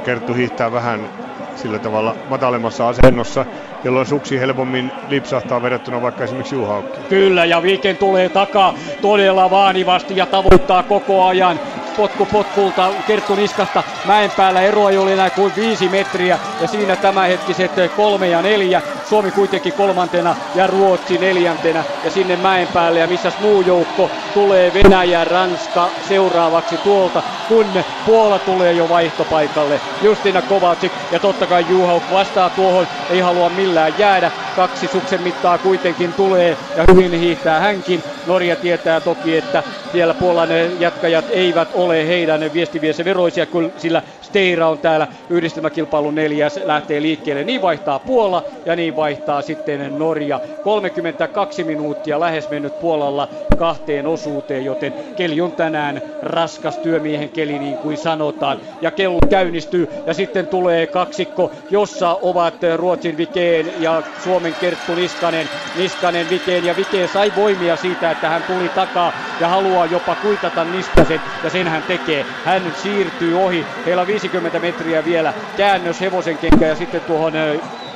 Kerttu hiihtää vähän sillä tavalla matalemmassa asennossa, jolloin suksi helpommin lipsahtaa verrattuna vaikka esimerkiksi Juhaukki. Kyllä, ja Viken tulee takaa todella vaanivasti ja tavoittaa koko ajan potku potkulta Kerttu Niskasta mäen päällä ero ei ole enää kuin viisi metriä ja siinä tämänhetkiset kolme ja neljä. Suomi kuitenkin kolmantena ja Ruotsi neljäntenä ja sinne mäen päälle ja missä muu joukko tulee Venäjä, Ranska seuraavaksi tuolta kun Puola tulee jo vaihtopaikalle. Justina Kovacic ja totta kai Juhauk vastaa tuohon, ei halua millään jäädä. Kaksi suksen mittaa kuitenkin tulee ja hyvin hiihtää hänkin. Norja tietää toki, että vielä Puolan jatkajat eivät ole heidän viestiviensä veroisia, sillä Steira on täällä yhdistelmäkilpailun neljäs, lähtee liikkeelle. Niin vaihtaa Puola ja niin vaihtaa sitten Norja. 32 minuuttia lähes mennyt Puolalla kahteen osuuteen, joten keli on tänään raskas työmiehen keli niin kuin sanotaan. Ja kello käynnistyy ja sitten tulee kaksikko, jossa ovat Ruotsin Vikeen ja Suomen Kerttu Niskanen. Niskanen Vikeen ja Vikeen sai voimia siitä, että hän tuli takaa ja haluaa jopa kuitata Niskasen ja sen hän tekee. Hän siirtyy ohi. Heillä 50 metriä vielä käännös hevosen kenkä ja sitten tuohon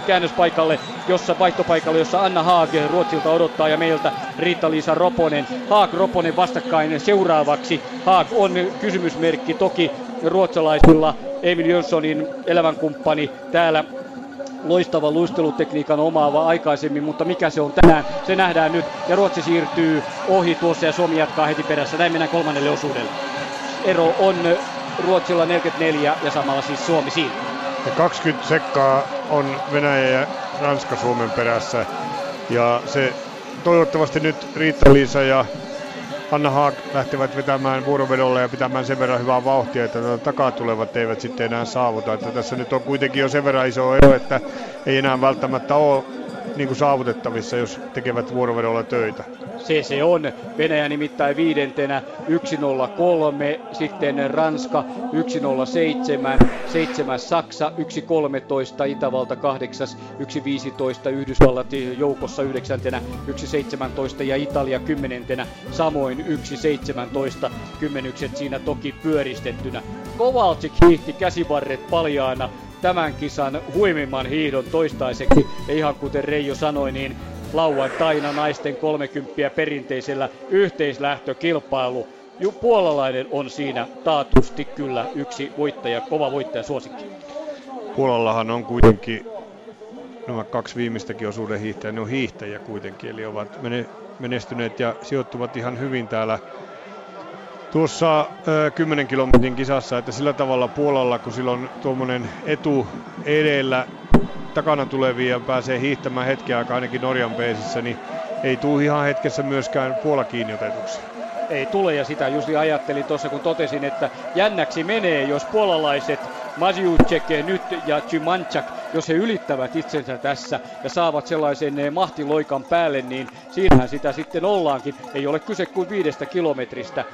käännöspaikalle, jossa vaihtopaikalle, jossa Anna Haag Ruotsilta odottaa ja meiltä Riitta-Liisa Roponen. Haag Roponen vastakkain seuraavaksi. Haag on kysymysmerkki toki ruotsalaisilla. Emil Jönssonin elämänkumppani täällä loistava luistelutekniikan omaava aikaisemmin, mutta mikä se on tänään, se nähdään nyt. Ja Ruotsi siirtyy ohi tuossa ja Suomi jatkaa heti perässä. Näin mennään kolmannelle osuudelle. Ero on Ruotsilla 44 ja samalla siis Suomi siinä. Ja 20 sekkaa on Venäjä ja Ranska Suomen perässä. Ja se toivottavasti nyt Riitta-Liisa ja Anna Haag lähtevät vetämään vuorovedolle ja pitämään sen verran hyvää vauhtia, että takaa tulevat eivät sitten enää saavuta. Että tässä nyt on kuitenkin jo sen verran iso ero, että ei enää välttämättä ole niin kuin saavutettavissa, jos tekevät vuorovedolla töitä. Se se on. Venäjä nimittäin viidentenä 103, sitten Ranska 107, 7 Saksa 113, Itävalta 8, 115, Yhdysvallat joukossa yhdeksäntenä 117 ja Italia kymmenentenä samoin 117. Kymmenykset siinä toki pyöristettynä. Kovalcik hiihti käsivarret paljaana tämän kisan huimimman hiidon toistaiseksi. Ja ihan kuten Reijo sanoi, niin lauantaina naisten 30 perinteisellä yhteislähtökilpailu. Puolalainen on siinä taatusti kyllä yksi voittaja, kova voittaja suosikki. Puolallahan on kuitenkin nämä kaksi viimeistäkin osuuden hiihtäjä, ne on hiihtäjiä kuitenkin, eli ovat menestyneet ja sijoittuvat ihan hyvin täällä tuossa ö, 10 kilometrin kisassa, että sillä tavalla Puolalla, kun sillä on tuommoinen etu edellä, takana tulevia pääsee hiihtämään hetken aikaa ainakin Norjan peesissä, niin ei tule ihan hetkessä myöskään Puola kiinni otetuksi. Ei tule ja sitä just ajattelin tuossa kun totesin, että jännäksi menee, jos puolalaiset Maziucek nyt ja Chymanchak, jos he ylittävät itsensä tässä ja saavat sellaisen eh, mahtiloikan päälle, niin siinähän sitä sitten ollaankin. Ei ole kyse kuin viidestä kilometristä.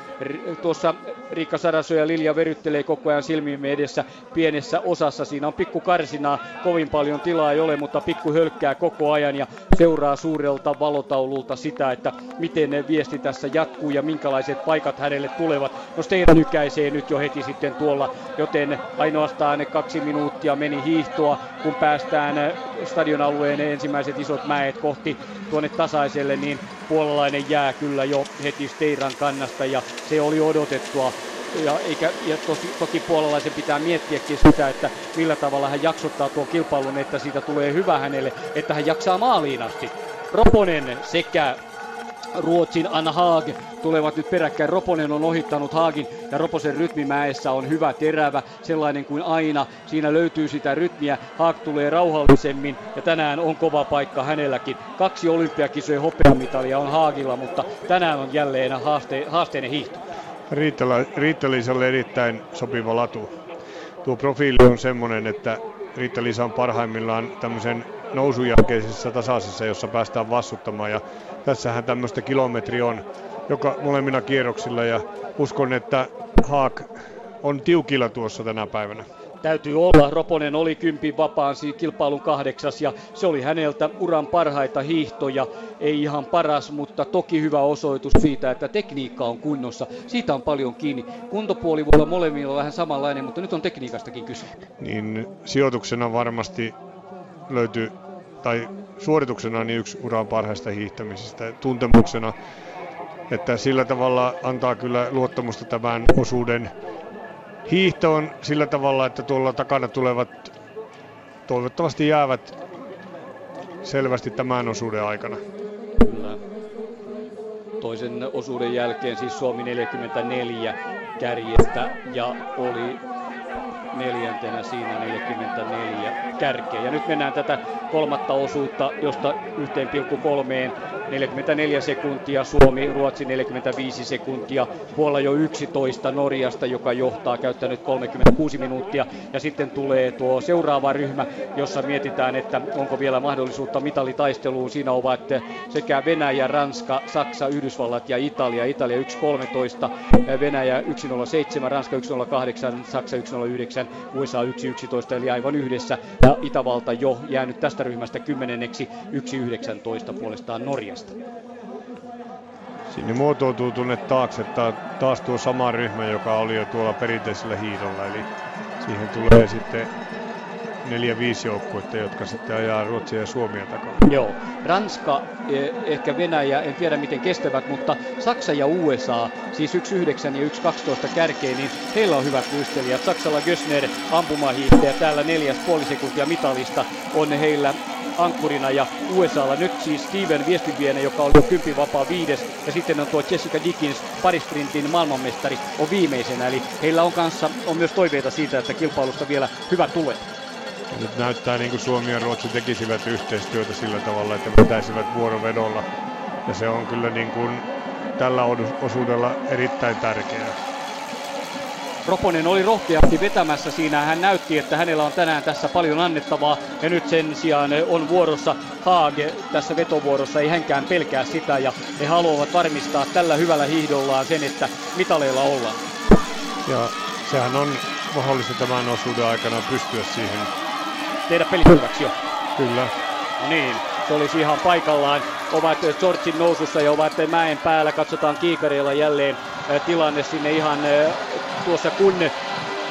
Tuossa Riikka Saraso ja Lilja veryttelee koko ajan silmiimme edessä pienessä osassa. Siinä on pikku karsinaa, kovin paljon tilaa ei ole, mutta pikku hölkkää koko ajan ja seuraa suurelta valotaululta sitä, että miten ne viesti tässä jatkuu ja minkälaiset paikat hänelle tulevat. No Steira nykäisee nyt jo heti sitten tuolla, joten ainoastaan kaksi minuuttia meni hiihtoa, kun päästään stadion alueen ensimmäiset isot mäet kohti tuonne tasaiselle, niin puolalainen jää kyllä jo heti Steiran kannasta ja se oli odotettua ja, eikä, ja tosi, toki puolalaisen pitää miettiäkin sitä, että millä tavalla hän jaksottaa tuon kilpailun, että siitä tulee hyvä hänelle, että hän jaksaa maaliin asti. Roponen sekä Ruotsin Anna Haag tulevat nyt peräkkäin. Roponen on ohittanut Haagin ja Roposen rytmimäessä on hyvä terävä, sellainen kuin aina. Siinä löytyy sitä rytmiä. Haag tulee rauhallisemmin ja tänään on kova paikka hänelläkin. Kaksi olympiakisojen hopeamitalia on Haagilla, mutta tänään on jälleen haaste, haasteinen hiihto. Riitta-Liisalle erittäin sopiva latu. Tuo profiili on semmoinen, että Riitta-Liisa on parhaimmillaan tämmöisen nousun jälkeisessä tasaisessa, jossa päästään vassuttamaan. Ja tässähän tämmöistä kilometri on joka molemmina kierroksilla ja uskon, että Haak on tiukilla tuossa tänä päivänä täytyy olla. Roponen oli kympin vapaan kilpailun kahdeksas ja se oli häneltä uran parhaita hiihtoja. Ei ihan paras, mutta toki hyvä osoitus siitä, että tekniikka on kunnossa. Siitä on paljon kiinni. Kuntopuoli voi olla molemmilla vähän samanlainen, mutta nyt on tekniikastakin kyse. Niin sijoituksena varmasti löytyy, tai suorituksena niin yksi uran parhaista hiihtämisistä. Tuntemuksena että sillä tavalla antaa kyllä luottamusta tämän osuuden hiihto on sillä tavalla, että tuolla takana tulevat toivottavasti jäävät selvästi tämän osuuden aikana. Kyllä. Toisen osuuden jälkeen siis Suomi 44 kärjestä ja oli neljäntenä siinä 44 kärkeä. Ja nyt mennään tätä kolmatta osuutta, josta 1,3 44 sekuntia, Suomi, Ruotsi 45 sekuntia, Puola jo 11 Norjasta, joka johtaa, käyttänyt 36 minuuttia. Ja sitten tulee tuo seuraava ryhmä, jossa mietitään, että onko vielä mahdollisuutta mitalitaisteluun. Siinä ovat sekä Venäjä, Ranska, Saksa, Yhdysvallat ja Italia. Italia 1.13, Venäjä 1.07, Ranska 1.08, Saksa 1.09, USA 1.11 eli aivan yhdessä. Ja Itävalta jo jäänyt tästä ryhmästä kymmenenneksi 1.19 puolestaan Norjasta. Sinne muotoutuu tunne taakse taas tuo sama ryhmä, joka oli jo tuolla perinteisellä hiidolla. Eli siihen tulee sitten neljä viisi joukkuetta, jotka sitten ajaa Ruotsia ja Suomia takana. Joo. Ranska, e, ehkä Venäjä, en tiedä miten kestävät, mutta Saksa ja USA, siis 1.9 ja 1.12 kärkeen, niin heillä on hyvät muistelijat. Saksalla Gössner ampumahiihtäjä, täällä neljäs puoli sekuntia mitalista on heillä ankkurina ja USAlla nyt siis Steven Viestinviene, joka oli kympin vapaa viides ja sitten on tuo Jessica Dickins parisprintin maailmanmestari on viimeisenä eli heillä on kanssa on myös toiveita siitä, että kilpailusta vielä hyvä tulee. Nyt näyttää niin kuin Suomi ja Ruotsi tekisivät yhteistyötä sillä tavalla, että vetäisivät vuorovedolla. Ja se on kyllä niin kuin tällä osuudella erittäin tärkeää. Roponen oli rohkeasti vetämässä siinä. Hän näytti, että hänellä on tänään tässä paljon annettavaa. Ja nyt sen sijaan on vuorossa Haage tässä vetovuorossa. Ei hänkään pelkää sitä ja he haluavat varmistaa tällä hyvällä hiihdollaan sen, että mitaleilla ollaan. Ja sehän on mahdollista tämän osuuden aikana pystyä siihen tehdä peliselväksi jo. Kyllä. No niin, se olisi ihan paikallaan. Ovat Georgin nousussa ja ovat mäen päällä. Katsotaan kiikareilla jälleen tilanne sinne ihan tuossa kun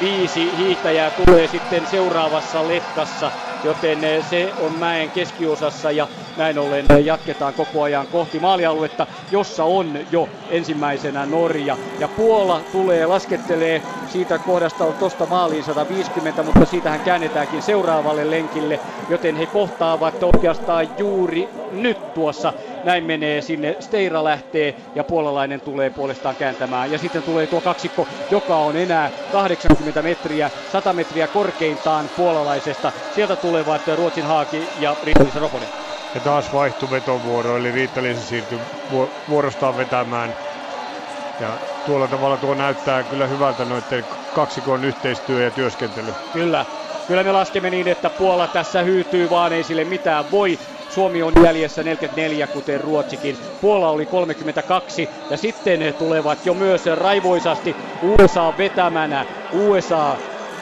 viisi hiihtäjää tulee sitten seuraavassa letkassa, joten se on mäen keskiosassa ja näin ollen jatketaan koko ajan kohti maalialuetta, jossa on jo ensimmäisenä Norja. Ja Puola tulee, laskettelee siitä kohdasta on tosta maaliin 150, mutta siitähän käännetäänkin seuraavalle lenkille, joten he kohtaavat oikeastaan juuri nyt tuossa. Näin menee sinne, Steira lähtee ja puolalainen tulee puolestaan kääntämään. Ja sitten tulee tuo kaksikko, joka on enää 80 metriä, 100 metriä korkeintaan puolalaisesta. Sieltä tulevat Ruotsin Haaki ja Riitta Roponen. Ja taas vaihtui vetovuoro, eli Riitta siirtyi vuorostaan vetämään Ja tuolla tavalla tuo näyttää kyllä hyvältä noiden kaksikon yhteistyö ja työskentely. Kyllä, kyllä me laskemme niin, että Puola tässä hyytyy, vaan ei sille mitään voi. Suomi on jäljessä 44, kuten Ruotsikin. Puola oli 32 ja sitten tulevat jo myös raivoisasti USA vetämänä. USA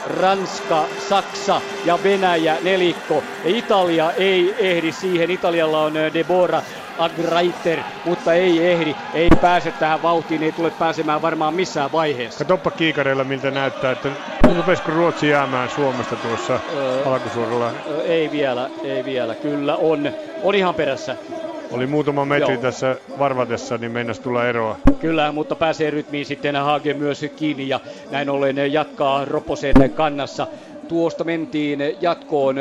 Ranska, Saksa ja Venäjä nelikko. Italia ei ehdi siihen. Italialla on Deborah Agraiter, mutta ei ehdi, ei pääse tähän vauhtiin, ei tule pääsemään varmaan missään vaiheessa. Katoppa kiikareilla miltä näyttää, että rupesiko Ruotsi jäämään Suomesta tuossa öö, alkusuoralla? Öö, ei vielä, ei vielä, kyllä on, on ihan perässä. Oli muutama metri Joo. tässä varvatessa, niin mennäs tulla eroa. Kyllä, mutta pääsee rytmiin sitten Haage myös kiinni ja näin ollen jatkaa Roposen kannassa. Tuosta mentiin jatkoon,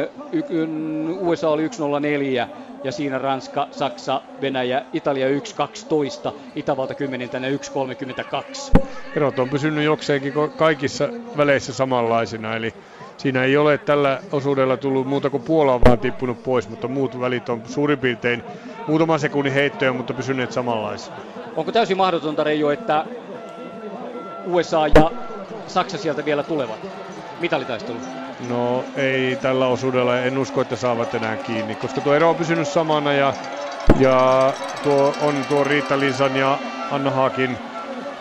USA oli 104 ja siinä Ranska, Saksa, Venäjä, Italia 1.12, Itävalta 10 tänne 1.32. Erot on pysynyt jokseenkin kaikissa väleissä samanlaisina, eli siinä ei ole tällä osuudella tullut muuta kuin Puola vaan tippunut pois, mutta muut välit on suurin piirtein muutaman sekunnin heittoja, mutta pysyneet samanlaisina. Onko täysin mahdotonta Reijo, että USA ja Saksa sieltä vielä tulevat mitalitaistelu? No ei tällä osuudella, en usko, että saavat enää kiinni, koska tuo ero on pysynyt samana ja, ja tuo on tuo Riitta Linsan ja Anna Haakin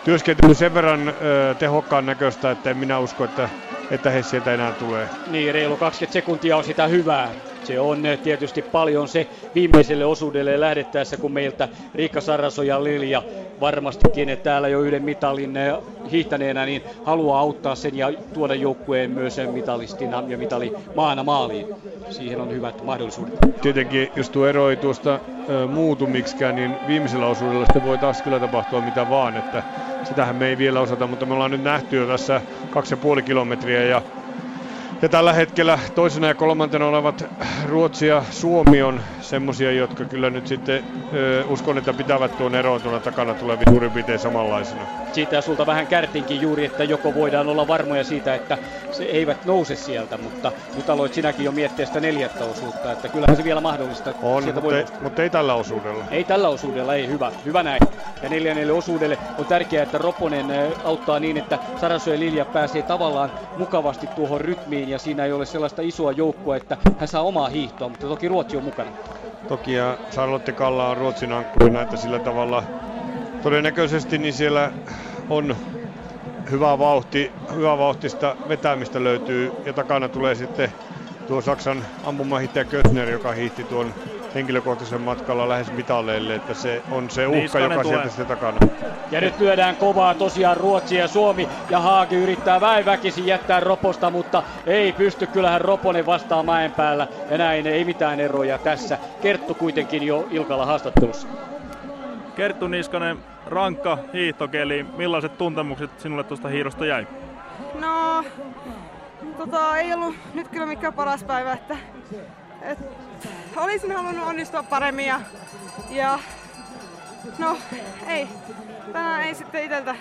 työskentely sen verran ö, tehokkaan näköistä, että en minä usko, että, että he sieltä enää tulee. Niin, reilu 20 sekuntia on sitä hyvää. Se on tietysti paljon se viimeiselle osuudelle lähdettäessä, kun meiltä Riikka Saraso ja Lilja varmastikin täällä jo yhden mitalin eh, hiihtäneenä, niin haluaa auttaa sen ja tuoda joukkueen myös mitalistina ja mitali maana maaliin. Siihen on hyvät mahdollisuudet. Tietenkin, jos tuo ero ei tuosta ö, muutu miksikään, niin viimeisellä osuudella sitten voi taas kyllä tapahtua mitä vaan, että sitähän me ei vielä osata, mutta me ollaan nyt nähty jo tässä 2,5 kilometriä ja ja tällä hetkellä toisena ja kolmantena olevat Ruotsi ja Suomi on semmosia, jotka kyllä nyt sitten ö, uskon, että pitävät tuon eroon tuolla takana tulevia suurin piirtein samanlaisena. Siitä sulta vähän kärtinkin juuri, että joko voidaan olla varmoja siitä, että se eivät nouse sieltä, mutta nyt aloit sinäkin jo miettiä sitä neljättä osuutta, että kyllähän se vielä mahdollista. On, mutta, voi ei, mutta ei tällä osuudella. Ei tällä osuudella, ei hyvä, hyvä näin. Ja neljännelle osuudelle on tärkeää, että Roponen auttaa niin, että Saraso ja Lilja pääsee tavallaan mukavasti tuohon rytmiin ja siinä ei ole sellaista isoa joukkoa, että hän saa omaa hiihtoa, mutta toki Ruotsi on mukana. Toki ja Charlotte Kalla on Ruotsin ankkurina, että sillä tavalla todennäköisesti niin siellä on hyvä vauhti, hyvä vauhtista vetämistä löytyy ja takana tulee sitten tuo Saksan ampumahiihtäjä Kötner, joka hiihti tuon henkilökohtaisen matkalla lähes mitaleille, että se on se uhka, Niskanen joka tulee. sieltä sitten takana. Ja nyt lyödään kovaa tosiaan Ruotsi ja Suomi ja Haagi yrittää väiväkisin jättää Roposta, mutta ei pysty. Kyllähän Roponen vastaa mäen päällä ja näin ei mitään eroja tässä. Kerttu kuitenkin jo Ilkalla haastattelussa. Kerttu Niskanen, rankka hiihtokeli. Millaiset tuntemukset sinulle tuosta hiirosta jäi? No, tota, ei ollut nyt kyllä mikään paras päivä, että et, olisin halunnut onnistua paremmin ja, ja no ei, tänään ei sitten iteltä,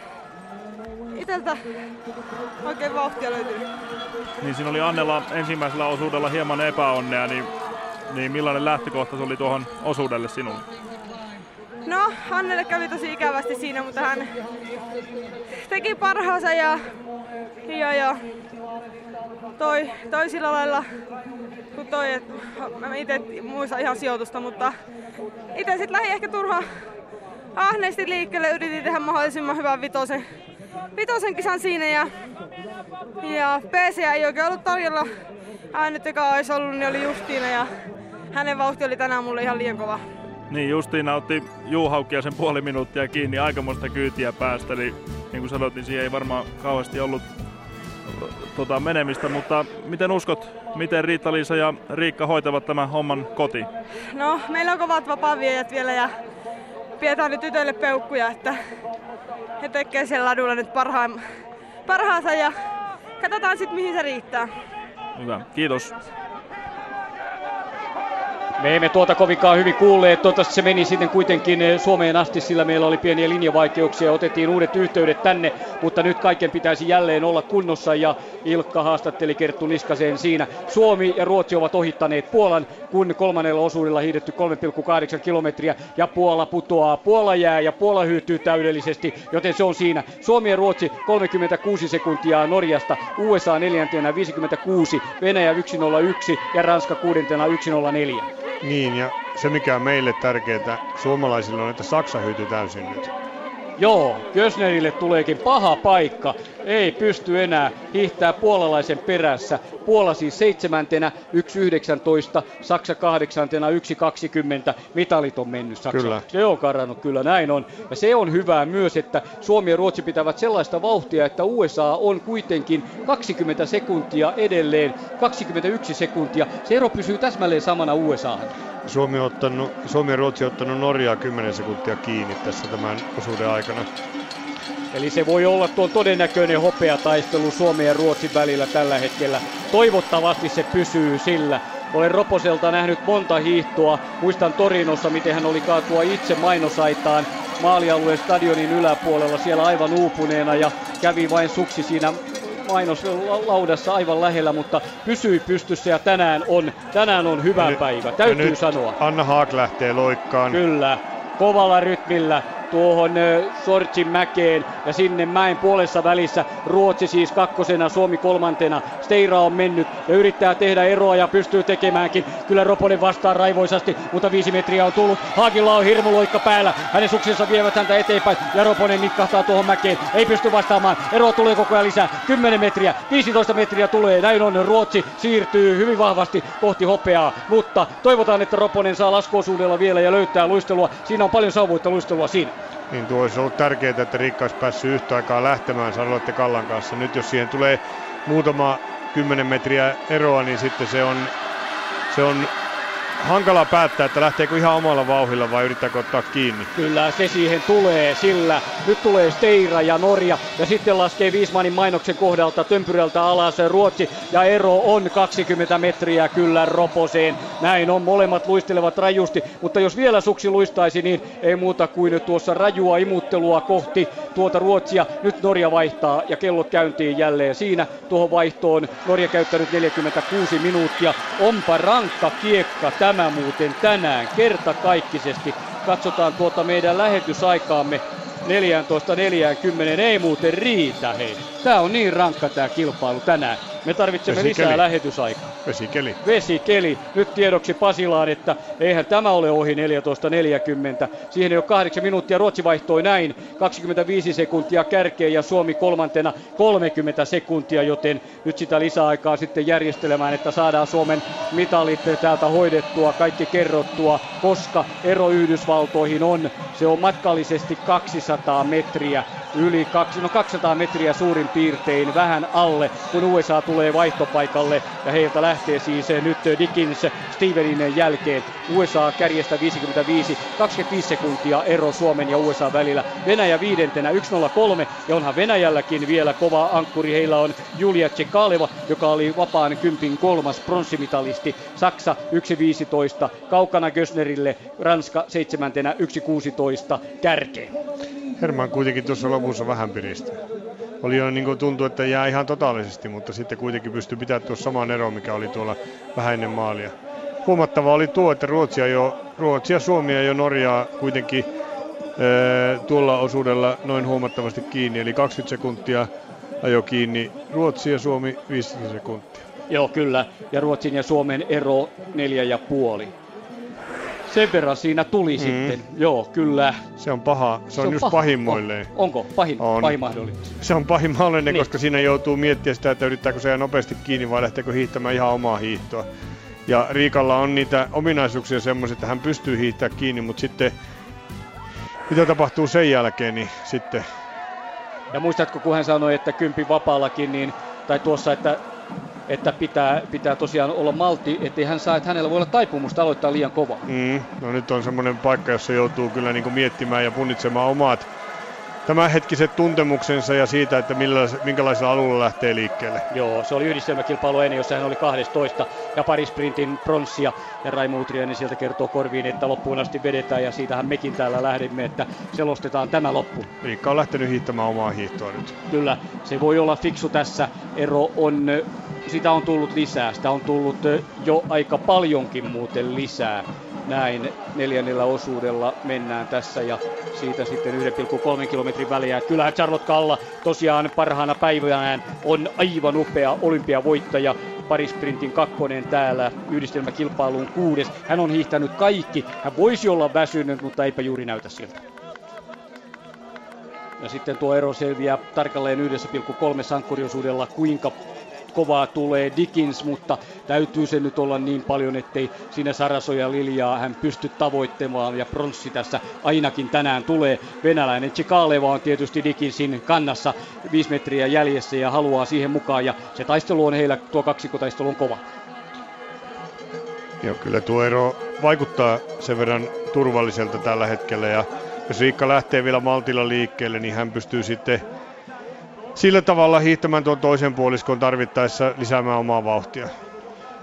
iteltä oikein vauhtia löytynyt. Niin siinä oli Annella ensimmäisellä osuudella hieman epäonnea, niin, niin millainen lähtökohta se oli tuohon osuudelle sinulle? No, Annelle kävi tosi ikävästi siinä, mutta hän teki parhaansa ja, ja, ja toi, toi sillä lailla kuin toi, että mä itse muista ihan sijoitusta, mutta itse sitten lähdin ehkä turha ahneesti liikkeelle, yritin tehdä mahdollisimman hyvän vitosen, vitosen kisan siinä ja, ja PC ei oikein ollut tarjolla. Äänet, joka olisi ollut, niin oli Justiina ja hänen vauhti oli tänään mulle ihan liian kova. Niin, Justiina otti Juuhaukkia sen puoli minuuttia kiinni aikamoista kyytiä päästä, eli niin kuin sanoit, niin siihen ei varmaan kauheasti ollut tota, menemistä, mutta miten uskot, miten Riitta-Liisa ja Riikka hoitavat tämän homman koti? No, meillä on kovat vapaaviejät vielä ja pidetään nyt tytöille peukkuja, että he tekevät siellä ladulla nyt parhaan, parhaansa ja katsotaan sitten mihin se riittää. Hyvä, kiitos. Me emme tuota kovinkaan hyvin kuulleet. Toivottavasti se meni sitten kuitenkin eh, Suomeen asti, sillä meillä oli pieniä linjavaikeuksia. Otettiin uudet yhteydet tänne, mutta nyt kaiken pitäisi jälleen olla kunnossa. Ja Ilkka haastatteli Kerttu Niskaseen siinä. Suomi ja Ruotsi ovat ohittaneet Puolan, kun kolmannella osuudella hiidetty 3,8 kilometriä. Ja Puola putoaa. Puola jää ja Puola hyytyy täydellisesti, joten se on siinä. Suomi ja Ruotsi 36 sekuntia Norjasta. USA neljäntenä 56, Venäjä 101 ja Ranska kuudentena 104. Niin, ja se mikä on meille tärkeää suomalaisille on, että Saksa hyytyy täysin nyt. Joo, Kösnerille tuleekin paha paikka. Ei pysty enää hiihtää puolalaisen perässä. Puola siis seitsemäntenä, 1.19, Saksa kahdeksantena, 1.20. Mitalit on mennyt Saksa. Kyllä. Se on karannut, kyllä näin on. Ja se on hyvää myös, että Suomi ja Ruotsi pitävät sellaista vauhtia, että USA on kuitenkin 20 sekuntia edelleen, 21 sekuntia. Se ero pysyy täsmälleen samana USAhan. Suomi, on ottanut, Suomi ja Ruotsi on ottanut Norjaa 10 sekuntia kiinni tässä tämän osuuden aikana. Eli se voi olla tuon todennäköinen hopeataistelu Suomen ja Ruotsin välillä tällä hetkellä. Toivottavasti se pysyy sillä. Olen Roposelta nähnyt monta hiihtoa. Muistan Torinossa, miten hän oli kaatua itse mainosaitaan maalialueen stadionin yläpuolella siellä aivan uupuneena ja kävi vain suksi siinä mainoslaudassa aivan lähellä, mutta pysyi pystyssä ja tänään on, tänään on hyvä Ja päivä, ja täytyy nyt sanoa. Anna Haak lähtee loikkaan. Kyllä, kovalla rytmillä tuohon Sortsin mäkeen ja sinne mäen puolessa välissä. Ruotsi siis kakkosena, Suomi kolmantena. Steira on mennyt ja yrittää tehdä eroa ja pystyy tekemäänkin. Kyllä Roponen vastaa raivoisasti, mutta viisi metriä on tullut. Haakilla on hirmuloikka päällä. Hänen suksensa vievät häntä eteenpäin ja Roponen nitkahtaa tuohon mäkeen. Ei pysty vastaamaan. Ero tulee koko ajan lisää. 10 metriä, 15 metriä tulee. Näin on. Ruotsi siirtyy hyvin vahvasti kohti hopeaa. Mutta toivotaan, että Roponen saa laskuosuudella vielä ja löytää luistelua. Siinä on paljon sauvuutta luistelua siinä. Niin tuo olisi ollut tärkeää, että Riikka olisi päässyt yhtä aikaa lähtemään Charlotte Kallan kanssa. Nyt jos siihen tulee muutama 10 metriä eroa, niin sitten se on, se on hankala päättää, että lähteekö ihan omalla vauhilla vai yrittääkö ottaa kiinni. Kyllä se siihen tulee, sillä nyt tulee Steira ja Norja ja sitten laskee Viismanin mainoksen kohdalta tömpyrältä alas Ruotsi ja ero on 20 metriä kyllä Roposeen. Näin on, molemmat luistelevat rajusti, mutta jos vielä suksi luistaisi, niin ei muuta kuin tuossa rajua imuttelua kohti tuota Ruotsia. Nyt Norja vaihtaa ja kellot käyntiin jälleen siinä tuohon vaihtoon. Norja käyttänyt 46 minuuttia. Onpa rankka kiekka tämä muuten tänään kertakaikkisesti. Katsotaan tuota meidän lähetysaikaamme 14.40 ei muuten riitä hei. Tää on niin rankka tää kilpailu tänään. Me tarvitsemme Vesikeli. lisää lähetysaikaa. Vesikeli. Vesikeli. Nyt tiedoksi Pasilaan, että eihän tämä ole ohi 14.40. Siihen ei ole kahdeksan minuuttia. Ruotsi vaihtoi näin. 25 sekuntia kärkeen ja Suomi kolmantena 30 sekuntia, joten nyt sitä lisäaikaa sitten järjestelemään, että saadaan Suomen mitalit täältä hoidettua, kaikki kerrottua, koska ero Yhdysvaltoihin on, se on matkallisesti 200 metriä yli kaksi, no 200 metriä suurin piirtein vähän alle, kun USA tulee vaihtopaikalle ja heiltä lähtee siis eh, nyt Dickins Stevenin jälkeen. USA kärjestä 55, 25 sekuntia ero Suomen ja USA välillä. Venäjä viidentenä 103 ja onhan Venäjälläkin vielä kova ankkuri. Heillä on Julia Tsekaleva, joka oli vapaan kympin kolmas pronssimitalisti. Saksa 1.15, kaukana Gösnerille, Ranska seitsemäntenä 1.16 kärkeen. Herman kuitenkin tuossa lopussa vähän piristää. Oli jo niin kuin tuntui, että jää ihan totaalisesti, mutta sitten kuitenkin pystyi pitämään tuossa saman eron, mikä oli tuolla vähän ennen maalia. Huomattavaa oli tuo, että Ruotsia, jo, Ruotsia Suomia ja Norjaa kuitenkin ää, tuolla osuudella noin huomattavasti kiinni, eli 20 sekuntia ajo kiinni Ruotsi ja Suomi 15 sekuntia. Joo, kyllä. Ja Ruotsin ja Suomen ero neljä ja puoli. Sen verran siinä tuli mm. sitten. Joo, kyllä. Se on paha, se, se on, on just paha. pahimmoilleen. On, onko? Pahin, on. pahin mahdollinen. Se on pahin mahdollinen, niin. koska siinä joutuu miettimään sitä, että yrittääkö se nopeasti kiinni vai lähteekö hiihtämään ihan omaa hiihtoa. Ja Riikalla on niitä ominaisuuksia semmoisia, että hän pystyy hiihtämään kiinni, mutta sitten mitä tapahtuu sen jälkeen, niin sitten... Ja muistatko, kun hän sanoi, että kympi vapaallakin, niin, tai tuossa, että että pitää, pitää tosiaan olla maltti, ettei hän saa, että hänellä voi olla taipumusta aloittaa liian kovaa. Mm, no nyt on semmoinen paikka, jossa joutuu kyllä niin miettimään ja punnitsemaan omat tämänhetkiset tuntemuksensa ja siitä, että minkälaisella alueella lähtee liikkeelle. Joo, se oli yhdistelmäkilpailu ennen, jossa hän oli 12 ja parisprintin pronssia. Ja Raimo Utriainen sieltä kertoo korviin, että loppuun asti vedetään ja siitähän mekin täällä lähdemme, että selostetaan tämä loppu. Riikka on lähtenyt hiihtämään omaa hiihtoa nyt. Kyllä, se voi olla fiksu tässä. Ero on, sitä on tullut lisää, sitä on tullut jo aika paljonkin muuten lisää näin neljännellä osuudella mennään tässä ja siitä sitten 1,3 kilometrin väliä. Kyllähän Charlotte Kalla tosiaan parhaana päivänään on aivan upea olympiavoittaja. Parisprintin kakkonen täällä yhdistelmäkilpailuun kuudes. Hän on hiihtänyt kaikki. Hän voisi olla väsynyt, mutta eipä juuri näytä siltä. Ja sitten tuo ero selviää tarkalleen 1,3 sankkuriosuudella, kuinka kovaa tulee Dickens, mutta täytyy se nyt olla niin paljon, ettei siinä Sarasoja Liljaa hän pysty tavoittamaan ja pronssi tässä ainakin tänään tulee. Venäläinen Chikaleva on tietysti Dickinsin kannassa 5 metriä jäljessä ja haluaa siihen mukaan ja se taistelu on heillä, tuo kaksikotaistelu on kova. Joo, kyllä tuo ero vaikuttaa sen verran turvalliselta tällä hetkellä ja jos Riikka lähtee vielä maltilla liikkeelle, niin hän pystyy sitten sillä tavalla hiihtämään tuon toisen puoliskon tarvittaessa lisäämään omaa vauhtia.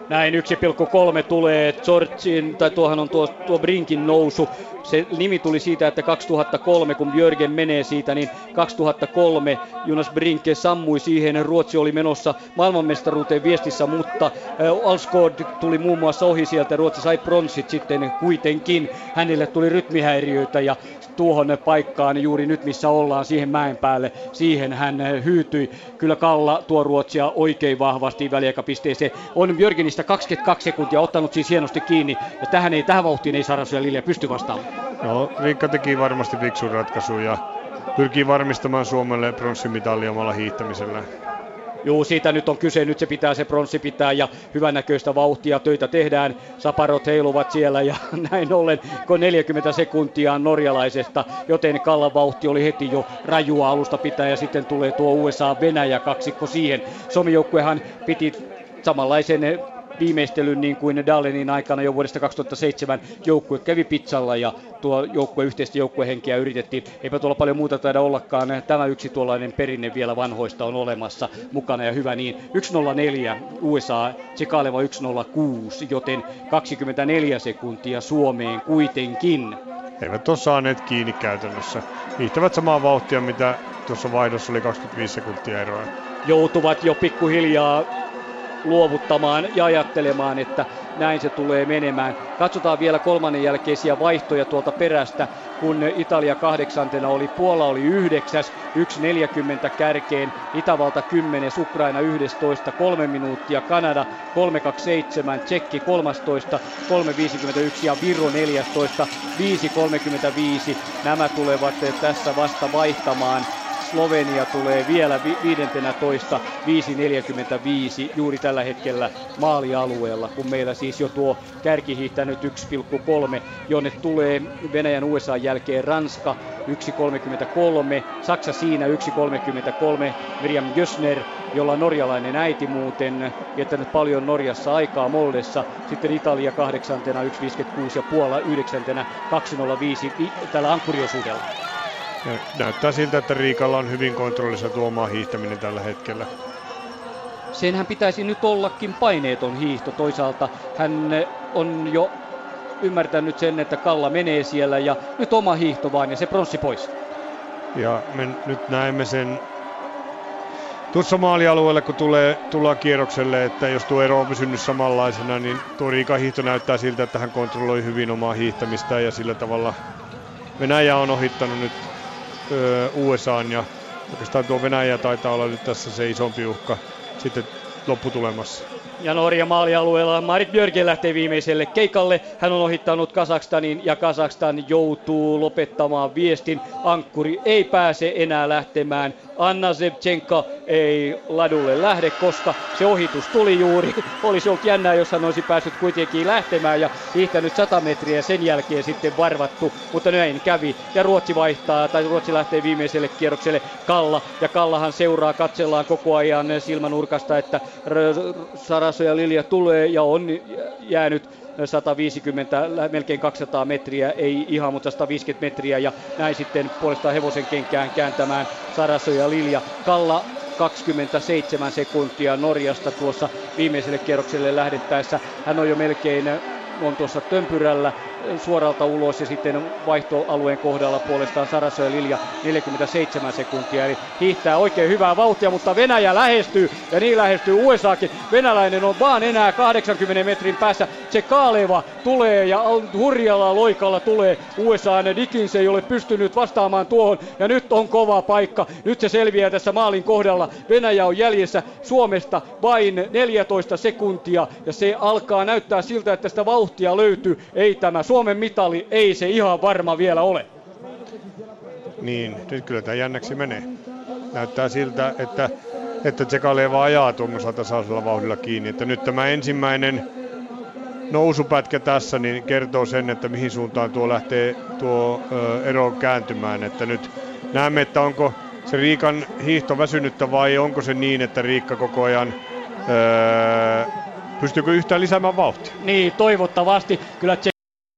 Näin 1,3 tulee Georgin, tai tuohan on tuo, tuo Brinkin nousu. Se nimi tuli siitä, että 2003, kun Björgen menee siitä, niin 2003 Jonas Brinke sammui siihen. Ruotsi oli menossa maailmanmestaruuteen viestissä, mutta äh, Alskord tuli muun muassa ohi sieltä. Ruotsi sai pronssit sitten kuitenkin. Hänelle tuli rytmihäiriöitä ja tuohon paikkaan juuri nyt, missä ollaan, siihen mäen päälle. Siihen hän hyytyi. Kyllä Kalla tuo Ruotsia oikein vahvasti väliaikapisteeseen. On Björgenistä 22 sekuntia ottanut siis hienosti kiinni. Ja tähän, ei, tähän vauhtiin ei Sarasu ja Lilja pysty vastaamaan. Joo, Riikka teki varmasti fiksun ratkaisun ja pyrkii varmistamaan Suomelle pronssimitalli omalla hiihtämisellä. Juu, siitä nyt on kyse, nyt se pitää se pronssi pitää ja hyvännäköistä vauhtia, töitä tehdään, saparot heiluvat siellä ja näin ollen, kun 40 sekuntia norjalaisesta, joten Kallan vauhti oli heti jo rajua alusta pitää ja sitten tulee tuo USA-Venäjä kaksikko siihen. Somijoukkuehan piti samanlaisen viimeistelyn niin kuin Dallenin aikana jo vuodesta 2007 joukkue kävi pizzalla ja tuo joukkue yhteistä joukkuehenkeä yritettiin. Eipä tuolla paljon muuta taida ollakaan. Tämä yksi tuollainen perinne vielä vanhoista on olemassa mukana ja hyvä niin. 1.04 USA, Tsekaleva 1.06, joten 24 sekuntia Suomeen kuitenkin. Eivät ole saaneet kiinni käytännössä. Viihtävät samaa vauhtia, mitä tuossa vaihdossa oli 25 sekuntia eroa. Joutuvat jo pikkuhiljaa luovuttamaan ja ajattelemaan, että näin se tulee menemään. Katsotaan vielä kolmannen jälkeisiä vaihtoja tuolta perästä, kun Italia kahdeksantena oli, Puola oli yhdeksäs, 1.40 kärkeen, Itävalta 10, Ukraina 11, 3 minuuttia, Kanada 3.27, Tsekki 13, 3.51 ja Viro 14, 5.35. Nämä tulevat tässä vasta vaihtamaan Slovenia tulee vielä vi- 15 5.45 juuri tällä hetkellä maalialueella, kun meillä siis jo tuo kärki hiihtänyt 1,3, jonne tulee Venäjän USA jälkeen Ranska 1.33, Saksa siinä 1.33, Miriam Gösner, jolla on norjalainen äiti muuten, viettänyt paljon Norjassa aikaa Moldessa, sitten Italia kahdeksantena 1.56 ja Puola yhdeksäntenä 2.05 tällä ankkuriosuudella. Ja näyttää siltä, että Riikalla on hyvin kontrollissa tuo oma hiihtäminen tällä hetkellä. Senhän pitäisi nyt ollakin paineeton hiihto. Toisaalta hän on jo ymmärtänyt sen, että Kalla menee siellä ja nyt oma hiihto vaan ja se pronssi pois. Ja me nyt näemme sen tuossa maalialueella, kun tulee, tullaan kierrokselle, että jos tuo ero on pysynyt samanlaisena, niin tuo Riikan hiihto näyttää siltä, että hän kontrolloi hyvin omaa hiihtämistään ja sillä tavalla Venäjä on ohittanut nyt USA ja oikeastaan tuo Venäjä taitaa olla nyt tässä se isompi uhka sitten lopputulemassa. Ja Norja maalialueella Marit Björgen lähtee viimeiselle keikalle. Hän on ohittanut Kasakstanin ja Kasakstan joutuu lopettamaan viestin. Ankkuri ei pääse enää lähtemään Anna Zevchenko ei ladulle lähde, koska se ohitus tuli juuri. Olisi ollut jännää, jos hän olisi päässyt kuitenkin lähtemään ja hiihtänyt 100 metriä sen jälkeen sitten varvattu, mutta näin kävi. Ja Ruotsi vaihtaa, tai Ruotsi lähtee viimeiselle kierrokselle Kalla, ja Kallahan seuraa, katsellaan koko ajan silmänurkasta, että Saraso ja Lilja tulee ja on jäänyt 150, melkein 200 metriä, ei ihan, mutta 150 metriä ja näin sitten puolestaan hevosen kenkään kääntämään Saraso ja Lilja. Kalla 27 sekuntia Norjasta tuossa viimeiselle kierrokselle lähdettäessä. Hän on jo melkein on tuossa tömpyrällä suoralta ulos ja sitten vaihtoalueen kohdalla puolestaan Sarasso ja Lilja 47 sekuntia. Eli hiihtää oikein hyvää vauhtia, mutta Venäjä lähestyy ja niin lähestyy USAkin. Venäläinen on vaan enää 80 metrin päässä. Se Kaaleva tulee ja hurjalla loikalla tulee USA. Dickins ei ole pystynyt vastaamaan tuohon ja nyt on kova paikka. Nyt se selviää tässä maalin kohdalla. Venäjä on jäljessä Suomesta vain 14 sekuntia ja se alkaa näyttää siltä, että sitä vauhtia löytyy. Ei tämä Suomen mitali, ei se ihan varma vielä ole. Niin, nyt kyllä tämä jännäksi menee. Näyttää siltä, että, että Tsekaleva ajaa tuommoisella tasaisella vauhdilla kiinni. Että nyt tämä ensimmäinen nousupätkä tässä niin kertoo sen, että mihin suuntaan tuo lähtee tuo ö, ero kääntymään. Että nyt näemme, että onko se Riikan hiihto väsynyttä vai onko se niin, että Riikka koko ajan öö, pystyykö yhtään lisäämään vauhtia? Niin, toivottavasti. Kyllä